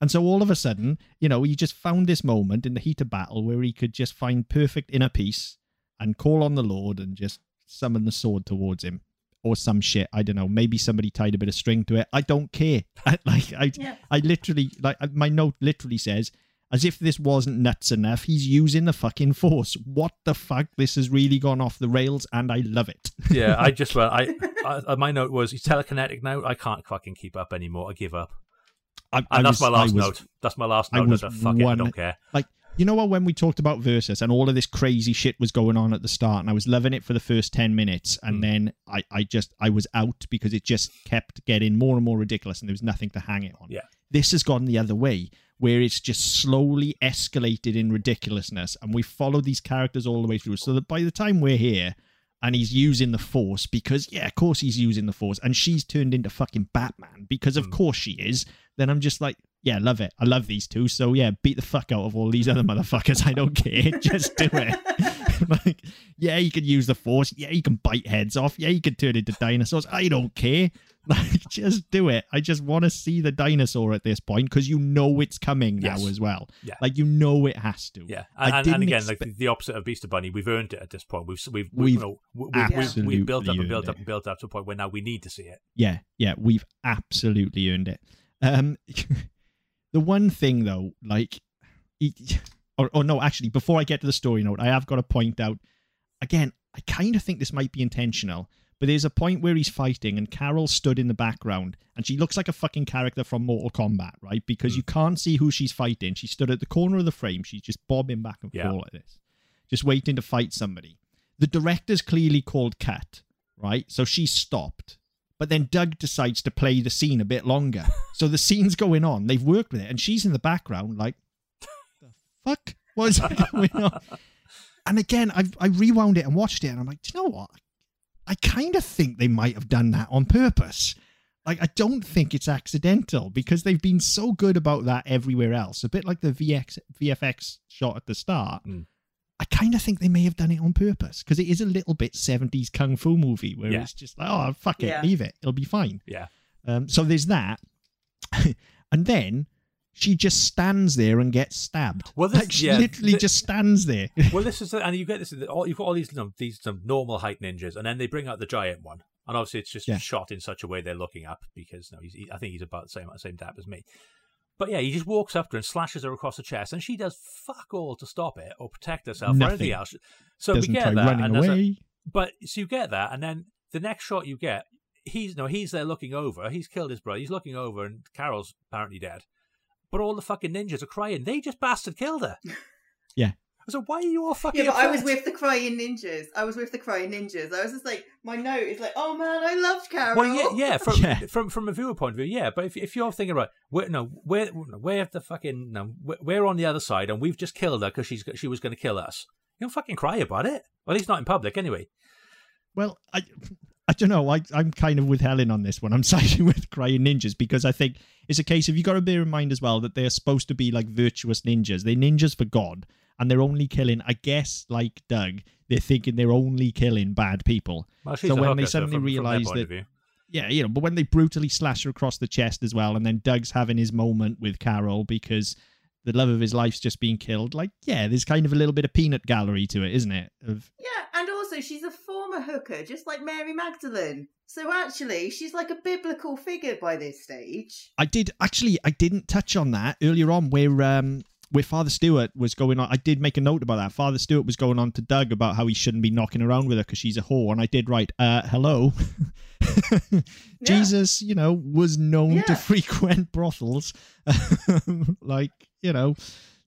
and so all of a sudden, you know, he just found this moment in the heat of battle where he could just find perfect inner peace and call on the Lord and just summon the sword towards him. Or some shit, I don't know. Maybe somebody tied a bit of string to it. I don't care. I, like I, Yeah. I literally like uh, my note literally says, as if this wasn't nuts enough, he's using the fucking force. What the fuck? This has really gone off the rails, and I love it. Yeah, I just well, I, I my note was he's telekinetic now. I can't fucking keep up anymore. I give up. I, And I that's was- my last was- note. That's my last I note. was Is that it, I one- don't care. Like, you know what? When we talked about Versus and all of this crazy shit was going on at the start, and I was loving it for the first ten minutes, and Mm. then I, I just, I was out because it just kept getting more and more ridiculous, and there was nothing to hang it on. Yeah. This has gone the other way, where it's just slowly escalated in ridiculousness, and we follow these characters all the way through, so that by the time we're here. And he's using the force because, yeah, of course he's using the force. And she's turned into fucking Batman because, of Mm. course, she is. Then I'm just like, yeah, love it. I love these two. So yeah, beat the fuck out of all these other motherfuckers. I don't care. Just do it. like, yeah, you can use the force. Yeah, you can bite heads off. Yeah, you can turn into dinosaurs. I don't care. Like, just do it. I just want to see the dinosaur at this point because you know it's coming now as well. Yeah. Like you know it has to. Yeah, and, and, and again, like the, opposite of Beaster Bunny, we've earned it at this point. We've we've We've you know, we- we've, we've, we've built up and built up and built up to a point where now we need to see it. Yeah, yeah, we've absolutely earned it. Um, the one thing though, like, or, or no, actually, before I get to the story note, I have got to point out again. I kind of think this might be intentional, but there's a point where he's fighting and Carol stood in the background and she looks like a fucking character from Mortal Kombat, right? Because Mm. you can't see who she's fighting. She stood at the corner of the frame. She's just bobbing back and Yeah. forth like this, just waiting to fight somebody. The director's clearly called cut, right? So she stopped. But then Doug decides to play the scene a bit longer. so the scene's going on. They've worked with it, and she's in the background, like, the fuck was going on? And again, I I rewound it and watched it, and I'm like, do you know what? I kind of think they might have done that on purpose. Like, I don't think it's accidental because they've been so good about that everywhere else. A bit like the VX, VFX shot at the start. Mm. I kind of think they may have done it on purpose because it is a little bit 70s kung fu movie where Yeah. it's just like, oh, fuck it, Yeah. leave it. It'll be fine. Yeah. Um, so there's that. and then she just stands there and gets stabbed. Well, this- like she yeah, literally thi- just stands there. Well, this is and you get this. all- You've got all these you know, these um, normal height ninjas, and then they bring out the giant one, and obviously it's just Yeah. shot in such a way they're looking up because you know, he's, he, I think he's about the same same depth as me. But yeah, he just walks up to her and slashes her across the chest, and she does fuck all to stop it or protect herself or Nothing. anything else. So Doesn't we get that, and a- but so you get that, and then the next shot you get, he's no, he's there looking over. He's killed his brother. He's looking over, and Carol's apparently dead. But all the fucking ninjas are crying. They just bastard killed her. Yeah. So why are you all fucking? Yeah, but I was with the crying ninjas. I was with the crying ninjas. I was just like, my note is like, oh man, I loved Carol. Well, yeah, yeah. From Yeah. from from a viewer point of view, yeah. But if if you're thinking right, we're no, we're we're the fucking no, we're- we're on the other side, and we've just killed her because she's she was going to kill us. You don't fucking cry about it. Well, at least not in public, anyway. Well, I I don't know. I, I'm kind of with Helen on this one. I'm siding with Crying Ninjas because I think it's a case of you got to bear in mind as well that they're supposed to be like virtuous ninjas. They're ninjas for God, and they're only killing. I guess like Doug, they're thinking they're only killing bad people. Well, So when they suddenly from, from realise point of that- Yeah, you know. But when they brutally slash her across the chest as well, and then Doug's having his moment with Carol because the love of his life's just being killed. Like, yeah, there's kind of a little bit of peanut gallery to it, isn't it? Of Yeah, and also she's a former hooker, just like Mary Magdalene. So actually, she's like a biblical figure by this stage. I did actually. I didn't touch on that earlier on, where um, where Father Stewart was going on. I did make a note about that. Father Stewart was going on to Doug about how he shouldn't be knocking around with her because she's a whore, and I did write, uh, "Hello." Jesus, you know, was known to frequent brothels, like you know.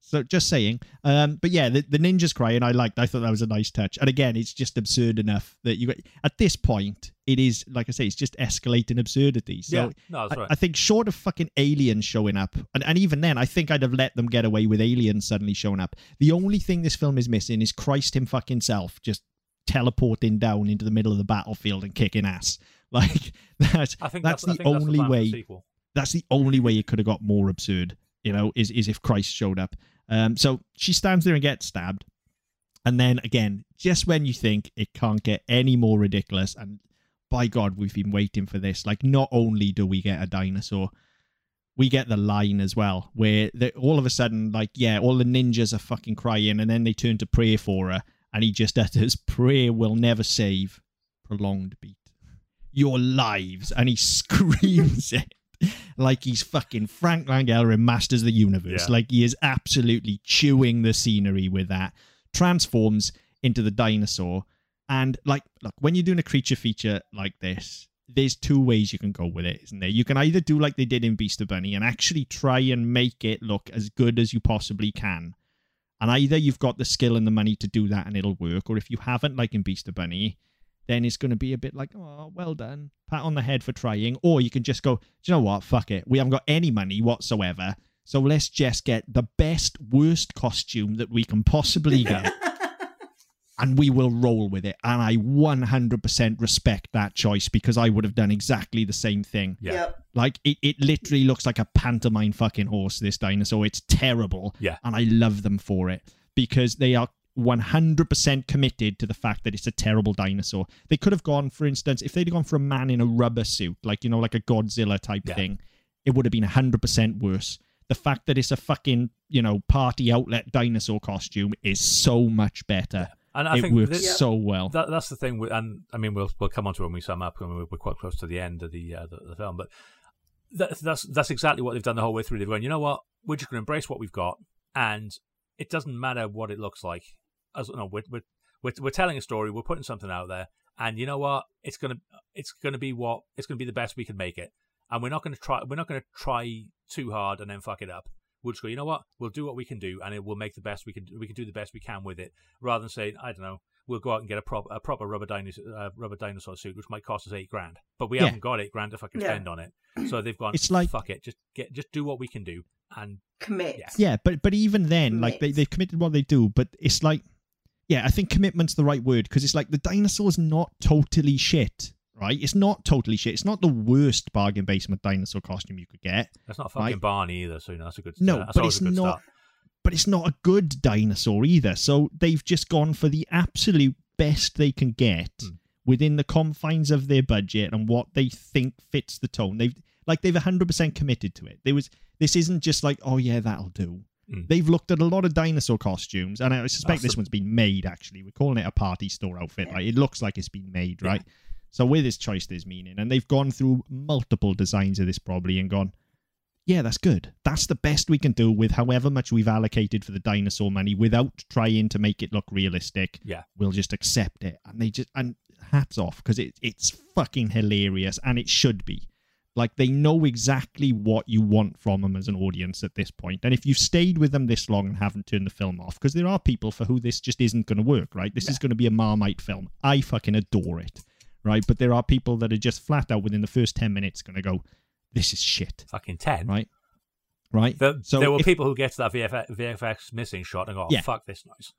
So just saying. Um, but yeah, the, the ninjas crying I liked. I thought that was a nice touch. And again, it's just absurd enough that you got at this point, it is like I say, it's just escalating absurdity. So yeah, no, that's I, right. I think short of fucking aliens showing up, and, and even then, I think I'd have let them get away with aliens suddenly showing up. The only thing this film is missing is Christ him fucking self just teleporting down into the middle of the battlefield and kicking ass. Like that. I think that's, I the think only the way. sequel. That's the only way it could have got more absurd. You know, is is if Christ showed up. Um, so she stands there and gets stabbed, and then again, just when you think it can't get any more ridiculous, and by God, we've been waiting for this. Like, not only do we get a dinosaur, we get the line as well, where they, all of a sudden, like, yeah, all the ninjas are fucking crying, and then they turn to pray for her, and he just utters, "Prayer will never save." Prolonged beat. Your lives, and he screams it like he's fucking Frank Langella in Masters of the Universe. Yeah. Like he is absolutely chewing the scenery with that. Transforms into the dinosaur. And like, look, when you're doing a creature feature like this, there's two ways you can go with it, isn't there? You can either do like they did in Beaster Bunny and actually try and make it look as good as you possibly can. And either you've got the skill and the money to do that and it'll work, or if you haven't, like in Beaster Bunny, then it's going to be a bit like, oh, well done, pat on the head for trying. Or you can just go, do you know what? Fuck it. We haven't got any money whatsoever. So let's just get the best, worst costume that we can possibly get and we will roll with it. And I 100% respect that choice because I would have done exactly the same thing. Yeah. Yep. Like, it, it literally looks like a pantomime fucking horse, this dinosaur. It's terrible. Yeah. And I love them for it because they are 100% committed to the fact that it's a terrible dinosaur. They could have gone, for instance, if they'd gone for a man in a rubber suit, like, you know, like a Godzilla type Yeah. thing, it would have been 100% worse. The fact that it's a fucking, you know, party outlet dinosaur costume is so much better. And I it think works this- so well. that, that's the thing. With, and I mean, we'll we'll come on to it when we sum up. We're, we're quite close to the end of the uh, the, the film, but that, that's that's exactly what they've done the whole way through. They've gone, you know what? We're just going to embrace what we've got, and it doesn't matter what it looks like. As no, we're, we're we're we're telling a story. We're putting something out there, and you know what? It's gonna it's gonna be what it's gonna be the best we can make it, and we're not going to try. We're not going to try too hard and then fuck it up. We'll just go. You know what? We'll do what we can do, and it will make the best we can. We can do the best we can with it, rather than saying, I don't know. We'll go out and get a proper a proper rubber dinosaur uh, rubber dinosaur suit, which might cost us eight grand, but we Yeah. haven't got eight grand to fucking Yeah. spend on it. So they've gone. It's like- fuck it, just get just do what we can do, and Commit. Yeah. Yeah, but but even then, like they they've committed what they do, but it's like, yeah, I think commitment's the right word because it's like the dinosaur's not totally shit, right? It's not totally shit. It's not the worst bargain basement dinosaur costume you could get, that's not fucking Right. Barney either. So you know, that's a good. No, that's but it's not- start. but it's not a good dinosaur either. So they've just gone for the absolute best they can get Hmm. within the confines of their budget and what they think fits the tone. They've like they've 100% committed to it. There was this isn't just like, oh yeah, that'll do. Hmm. They've looked at a lot of dinosaur costumes, and I suspect That's this the- one's been made. Actually, we're calling it a party store outfit. Yeah. Like it looks like it's been made, Yeah. right? So with this choice, there's meaning, and they've gone through multiple designs of this probably and gone, yeah, that's good. That's the best we can do with however much we've allocated for the dinosaur money without trying to make it look realistic. Yeah. We'll just accept it. And they just, and hats off because it, it's fucking hilarious and it should be. Like they know exactly what you want from them as an audience at this point. And if you've stayed with them this long and haven't turned the film off, because there are people for who this just isn't going to work, right? This is going to be a Marmite film. I fucking adore it, right? But there are people that are just flat out within the first 10 minutes going to go, this is shit, Fucking ten. right? Right? There, So there were if- people who get to that VFX, VFX missing shot and go, oh, Yeah. fuck this noise.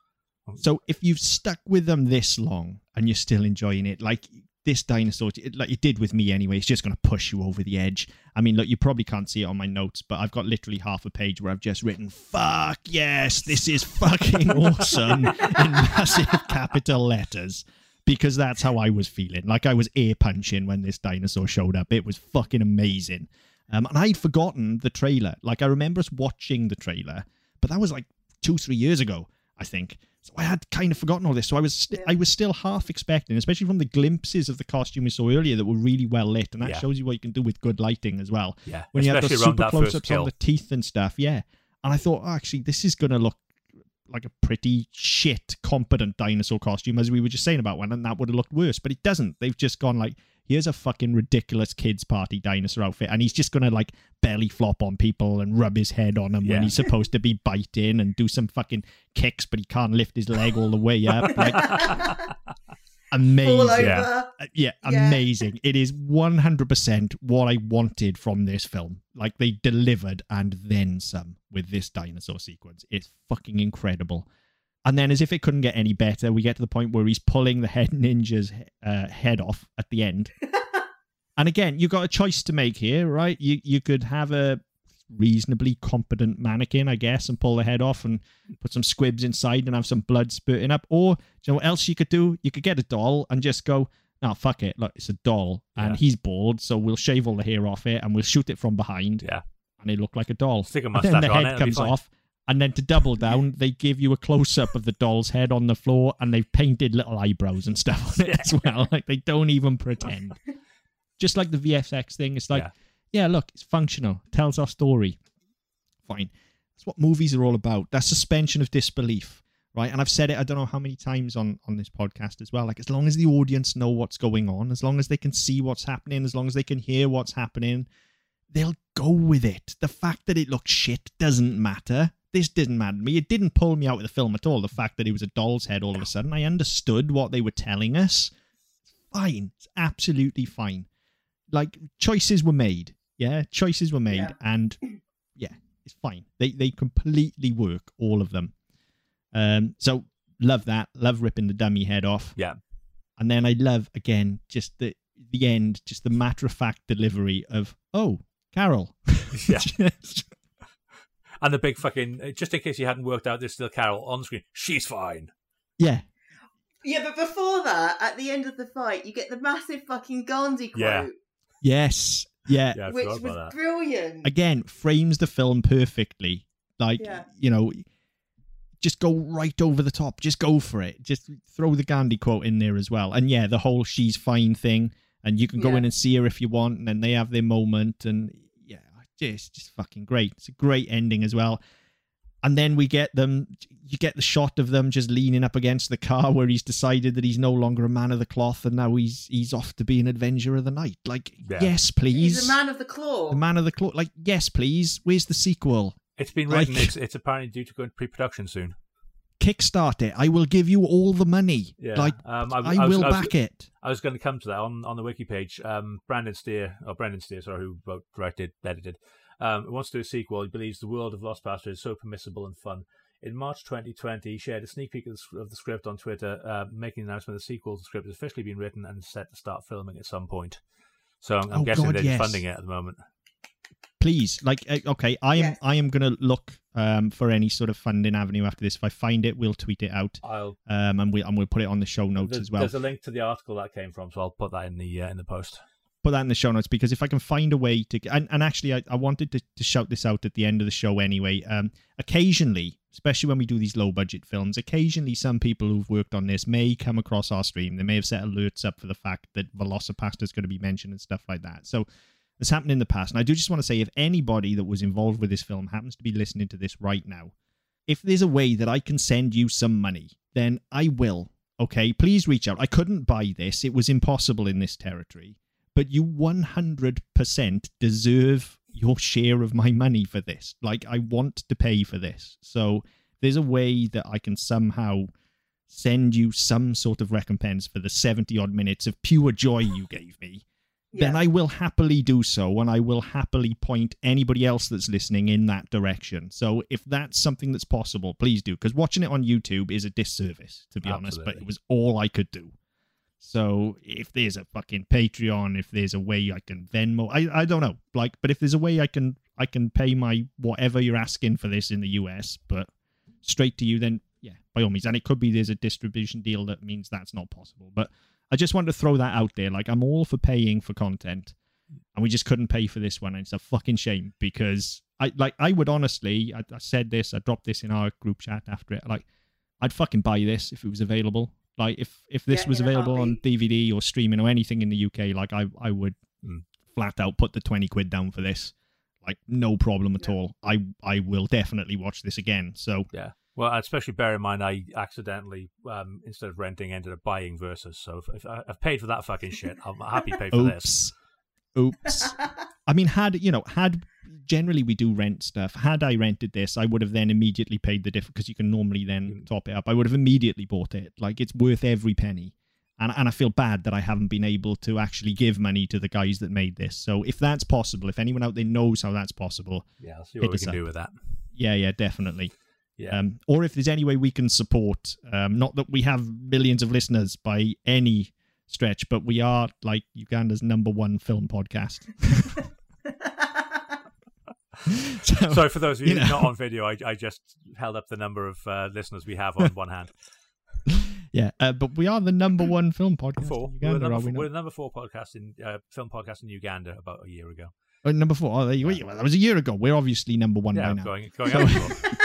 So if you've stuck with them this long and you're still enjoying it, like this dinosaur, like it did with me anyway, it's just going to push you over the edge. I mean, look, you probably can't see it on my notes, but I've got literally half a page where I've just written "fuck yes, this is fucking awesome" in massive capital letters. Because that's how I was feeling. Like I was ear punching when this dinosaur showed up. It was fucking amazing. Um, and I'd forgotten the trailer. Like I remember us watching the trailer, but that was like two, three years ago, I think. So I had kind of forgotten all this. So I was st- Yeah. I was still half expecting, especially from the glimpses of the costume we saw earlier that were really well lit, and that Yeah. shows you what you can do with good lighting as well. Yeah, When you have the super close-ups on the teeth and stuff, yeah. And I thought, oh, actually, this is going to look like a pretty shit, competent dinosaur costume, as we were just saying about one, and that would have looked worse. But it doesn't. They've just gone like, here's a fucking ridiculous kids party dinosaur outfit, and he's just gonna like belly flop on people and rub his head on them Yeah. when he's supposed to be biting and do some fucking kicks, but he can't lift his leg all the way up. Like amazing. Fall. Yeah. Uh, yeah, Yeah. amazing. It is 100% what I wanted from this film. Like they delivered and then some with this dinosaur sequence. It's fucking incredible. And then, as if it couldn't get any better, we get to the point where he's pulling the head ninja's uh, head off at the end. and again, you've got a choice to make here, right? You you could have a reasonably competent mannequin, I guess, and pull the head off and put some squibs inside and have some blood spurting up. Or do you know what else you could do? You could get a doll and just go, no, fuck it. Look, it's a doll and Yeah. he's bald, so we'll shave all the hair off it and we'll shoot it from behind Yeah. and it look like a doll. Stick a And then the on head it. comes off. And then to double down, they give you a close up of the doll's head on the floor and they've painted little eyebrows and stuff on it as well. Like they don't even pretend. Just like the VFX thing, it's like, Yeah. yeah, look, it's functional, tells our story. Fine. That's what movies are all about. That suspension of disbelief, right? And I've said it, I don't know how many times on on this podcast as well. Like, as long as the audience know what's going on, as long as they can see what's happening, as long as they can hear what's happening, they'll go with it. The fact that it looks shit doesn't matter. This didn't matter to me. It didn't pull me out of the film at all. The fact that it was a doll's head all of a sudden, I understood what they were telling us. Fine. It's absolutely fine. Like choices were made. Yeah, choices were made, Yeah. and yeah, it's fine. They they completely work, all of them. Um, so love that. Love ripping the dummy head off. Yeah. And then I love again just the the end, just the matter of fact delivery of oh Carol. Yeah. Just- And the big fucking, uh, just in case you hadn't worked out, there's still Carol on screen. She's fine. yeah, Yeah, but before that, at the end of the fight, you get the massive fucking Gandhi quote, Yeah. yes, yeah. Yeah, which was that. brilliant. Again, frames the film perfectly. Like Yeah. you know, just go right over the top. Just go for it. Just throw the Gandhi quote in there as well. And yeah, the whole "she's fine" thing, and you can go Yeah. in and see her if you want, and then they have their moment, and yeah, just just fucking great. It's a great ending as well. And then we get them. You get the shot of them just leaning up against the car, where he's decided that he's no longer a man of the cloth, and now he's he's off to be an adventurer of the night. Like, Yeah. yes, please. He's a man of the claw. The man of the claw. Like, yes, please. Where's the sequel? It's been Like- written. It's, it's apparently due to go into pre-production soon. Kickstart it. I will give you all the money. Yeah. Like, um, I, was- will was- back it. I was going to come to that on, on the wiki page. Um, Brandon Steere, or Brendan Steere, sorry, who wrote, directed, edited, um, wants to do a sequel. He believes the world of VelociPastor is so permissible and fun. In March 2020, he shared a sneak peek of the, of the script on Twitter, uh, making the announcement the sequel to the script has officially been written and set to start filming at some point. So I'm, I'm Oh, guessing God, they're yes. funding it at the moment. Please, like, eh, okay, I am. Yes. I am gonna look um, for any sort of funding avenue after this. If I find it, we'll tweet it out, I'll um, and we and we'll put it on the show notes there's, as well. there's a link to the article that came from, so I'll put that in the uh, in the post. put that in the show notes because if I can find a way to, and, and actually, I, I wanted to, to shout this out at the end of the show anyway. Um, occasionally, especially when we do these low budget films, occasionally some people who've worked on this may come across our stream. They may have set alerts up for the fact that Velocipastor is going to be mentioned and stuff like that. So this happened in the past. And I do just want to say if anybody that was involved with this film happens to be listening to this right now, if there's a way that I can send you some money, then I will. Okay, please reach out. I couldn't buy this, it was impossible in this territory but you 100% deserve your share of my money for this. Like, I want to pay for this. So, there's a way that I can somehow send you some sort of recompense for the 70 odd minutes of pure joy you gave me. Then I will happily do so, and I will happily point anybody else that's listening in that direction. So, if that's something that's possible, please do, because watching it on YouTube is a disservice, to be honest. But it was all I could do. So if there's a fucking Patreon, if there's a way I can Venmo, I, I don't know. Like, but if there's a way I can I can pay my whatever you're asking for this in the US, but straight to you, then yeah, by all means. And it could be there's a distribution deal that means that's not possible. But I just wanted to throw that out there. Like I'm all for paying for content, and we just couldn't pay for this one. And it's a fucking shame because I like I would honestly, I, I said this, I dropped this in our group chat after it. Like I'd fucking buy this if it was available. Like if if this Yeah, was available on. DVD or streaming or anything in the UK, like I I would Mm. flat out put the twenty quid down for this. Like no problem at Yeah. all. I I will definitely watch this again. So Well, especially bear in mind, I accidentally, um, instead of renting, ended up buying Versus. So if, if I, have paid for that fucking shit, I'm happy to pay for this. Oops. Oops. I mean, had you know, had generally we do rent stuff. Had I rented this, I would have then immediately paid the difference because you can normally then top it up. I would have immediately bought it. Like it's worth every penny. And, and I feel bad that I haven't been able to actually give money to the guys that made this. So if that's possible, if anyone out there knows how that's possible, yeah, I'll see what we can up. do with that. Yeah, yeah, definitely. Yeah. Um, or if there's any way we can support, um, not that we have millions of listeners by any stretch, but we are like Uganda's number one film podcast. so, Sorry for those of you, you know. not on video. I, I just held up the number of uh, listeners we have on one hand. Yeah, uh, but we are the number one film podcast four. in Uganda. We're, number, we we're the number four podcast in uh, film podcast in Uganda about a year ago. Oh, number four. Oh, there you, yeah. well, that was a year ago. We're obviously number one yeah, by now. Going, going so,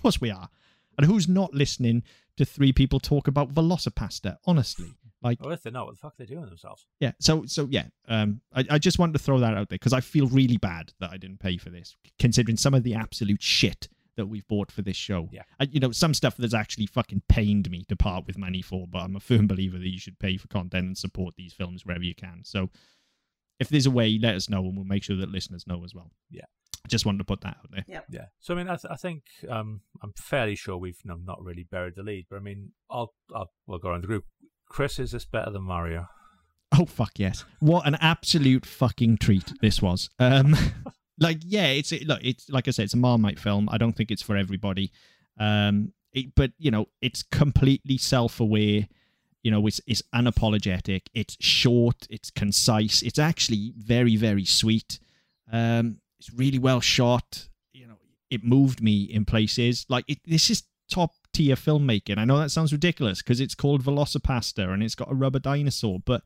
of course we are. And who's not listening to three people talk about VelociPastor? Honestly, like, well, if they're not, what the fuck are they doing themselves? Yeah. So, so yeah. Um, I, I just wanted to throw that out there because I feel really bad that I didn't pay for this, considering some of the absolute shit that we've bought for this show. Yeah. you know, some stuff that's actually fucking pained me to part with money for, but I'm a firm believer that you should pay for content and support these films wherever you can. So if there's a way, let us know and we'll make sure that listeners know as well. Yeah. I just wanted to put that out there. Yeah. Yeah. So I mean, I, th- I think um, I'm fairly sure we've you know, not really buried the lead, but I mean, I'll, I'll we'll go around the group. Chris, is this better than Mario? Oh fuck yes! What an absolute fucking treat this was. Um, like yeah it's it, look it's like i said it's a marmite film i don't think it's for everybody um it, but you know it's completely self-aware you know it's it's unapologetic it's short it's concise it's actually very very sweet um it's really well shot you know it moved me in places like it, this is top tier filmmaking i know that sounds ridiculous because it's called VelociPastor and it's got a rubber dinosaur but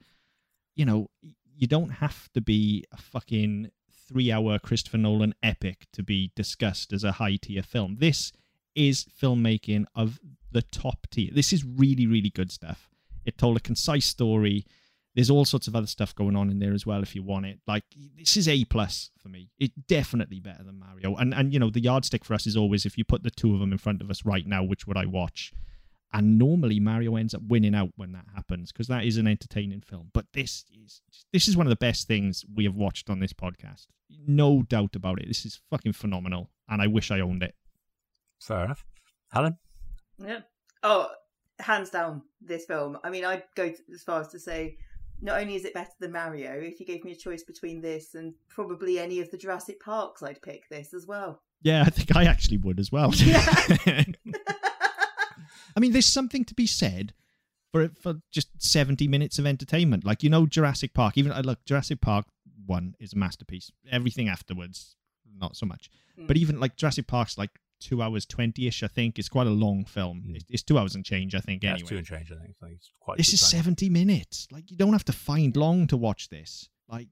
you know you don't have to be a fucking three hour Christopher Nolan epic to be discussed as a high tier film. This is filmmaking of the top tier. This is really, really good stuff. It told a concise story. There's all sorts of other stuff going on in there as well if you want it. Like this is A plus for me. It definitely better than Mario. And and you know, the yardstick for us is always if you put the two of them in front of us right now, which would I watch? and normally Mario ends up winning out when that happens because that is an entertaining film. But this is this is one of the best things we have watched on this podcast. No doubt about it. This is fucking phenomenal, and I wish I owned it. Fair enough, Helen. Yeah. Oh, hands down, this film. I mean, I'd go as far as to say. Not only is it better than Mario, if you gave me a choice between this and probably any of the Jurassic Parks, I'd pick this as well. Yeah, I think I actually would as well. Yeah. I mean, there's something to be said for for just 70 minutes of entertainment. Like you know, Jurassic Park. Even I look, Jurassic Park one is a masterpiece. Everything afterwards, not so much. Mm. But even like Jurassic Park's like two hours twenty ish. I think it's quite a long film. Mm. It's, it's, two hours and change. I think. Yeah, anyway, it's two and change. I think. Like, it's quite. This is time. seventy minutes. Like you don't have to find long to watch this. Like.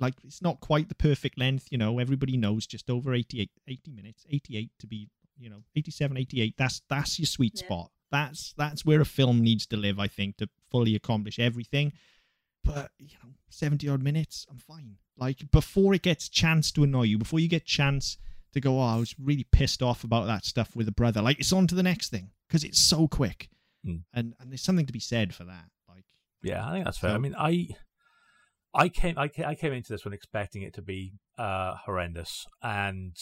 Like it's not quite the perfect length, you know. Everybody knows just over 88, 80 minutes, 88 to be you know 87 88 that's that's your sweet yeah. spot that's that's where a film needs to live i think to fully accomplish everything but you know 70 odd minutes i'm fine like before it gets chance to annoy you before you get chance to go oh i was really pissed off about that stuff with a brother. Like it's on to the next thing because it's so quick. Mm. and and there's something to be said for that like yeah i think that's fair. so, i mean i I came, I came, I came into this one expecting it to be uh, horrendous, and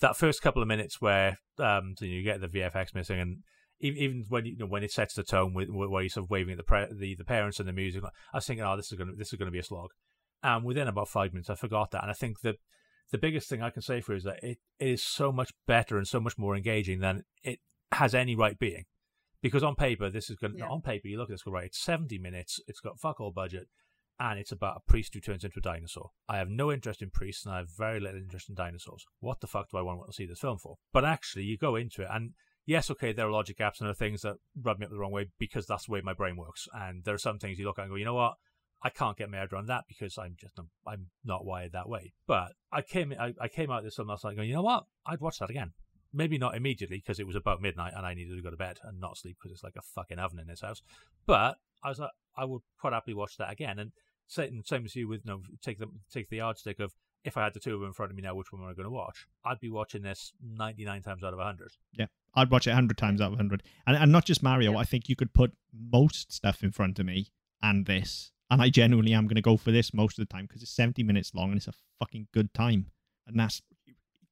that first couple of minutes where um, you, you get the VFX missing, and even when you know when it sets the tone with where you're sort of waving at the pre- the, the parents and the music, I was thinking, oh, this is gonna this is gonna be a slog. And within about five minutes, I forgot that, and I think that the biggest thing I can say for it is that it, it is so much better and so much more engaging than it has any right being. Because on paper, this is going yeah. on paper you look at this, go right. It's seventy minutes. It's got fuck all budget and it's about a priest who turns into a dinosaur. I have no interest in priests and I have very little interest in dinosaurs. What the fuck do I want to see this film for? But actually, you go into it and yes, okay, there are logic gaps and there are things that rub me up the wrong way because that's the way my brain works. And there are some things you look at and go, you know what? I can't get my head around that because I'm just I'm not wired that way. But I came I, I came out this film last night going, you know what? I'd watch that again. Maybe not immediately because it was about midnight and I needed to go to bed and not sleep because it's like a fucking oven in this house. But I was like, I would quite happily watch that again. And same, same as you with you know, take the take the yardstick of if I had the two of them in front of me now, which one am I going to watch? I'd be watching this 99 times out of 100. Yeah, I'd watch it hundred times out of hundred, and and not just Mario. Yeah. I think you could put most stuff in front of me and this, and I genuinely am going to go for this most of the time because it's seventy minutes long and it's a fucking good time, and that's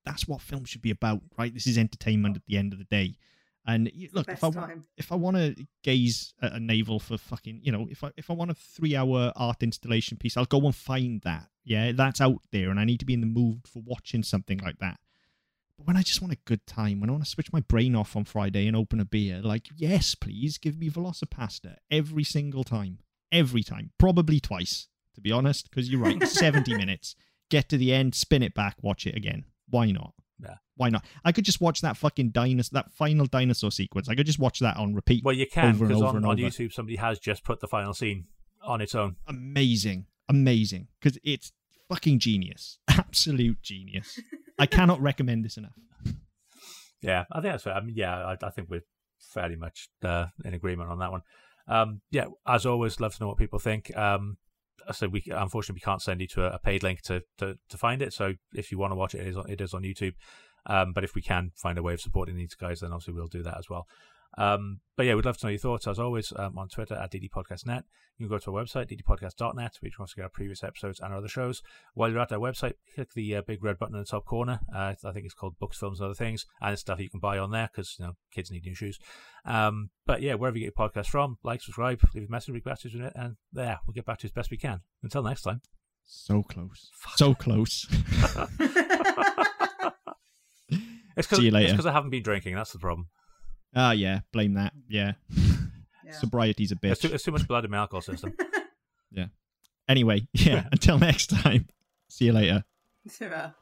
that's what film should be about, right? This is entertainment at the end of the day. And look, if I time. if I want to gaze at a navel for fucking, you know, if I if I want a three hour art installation piece, I'll go and find that. Yeah, that's out there, and I need to be in the mood for watching something like that. But when I just want a good time, when I want to switch my brain off on Friday and open a beer, like yes, please give me VelociPastor every single time, every time, probably twice, to be honest, because you're right, seventy minutes, get to the end, spin it back, watch it again. Why not? Yeah. Why not? I could just watch that fucking dinosaur, that final dinosaur sequence. I could just watch that on repeat. Well, you can because on, on. YouTube somebody has just put the final scene on its own. amazing, amazing, because it's fucking genius, absolute genius. I cannot recommend this enough. Yeah, I think that's fair. I mean, yeah, I, I think we're fairly much uh, in agreement on that one. Um, yeah, as always, love to know what people think. Um, I said we unfortunately we can't send you to a, a paid link to, to to find it. So if you want to watch it, it is on, it is on YouTube. Um, but if we can find a way of supporting these guys, then obviously we'll do that as well. Um, but yeah, we'd love to know your thoughts as always um, on Twitter at ddpodcastnet. You can go to our website, ddpodcast.net, where you can also get our previous episodes and our other shows. While you're at our website, click the uh, big red button in the top corner. Uh, I think it's called Books, Films, and Other Things, and it's stuff you can buy on there because you know kids need new shoes. Um, but yeah, wherever you get your podcast from, like, subscribe, leave a message, request with it, and there we'll get back to you as best we can. Until next time. So close, so close. It's because See you later. It's 'cause I haven't been drinking. That's the problem. Ah, yeah, blame that. Yeah, Yeah. sobriety's a There's too, bitch. there's too much blood in my alcohol system. Yeah. Anyway, yeah. Until next time. See you later. Ta-ra.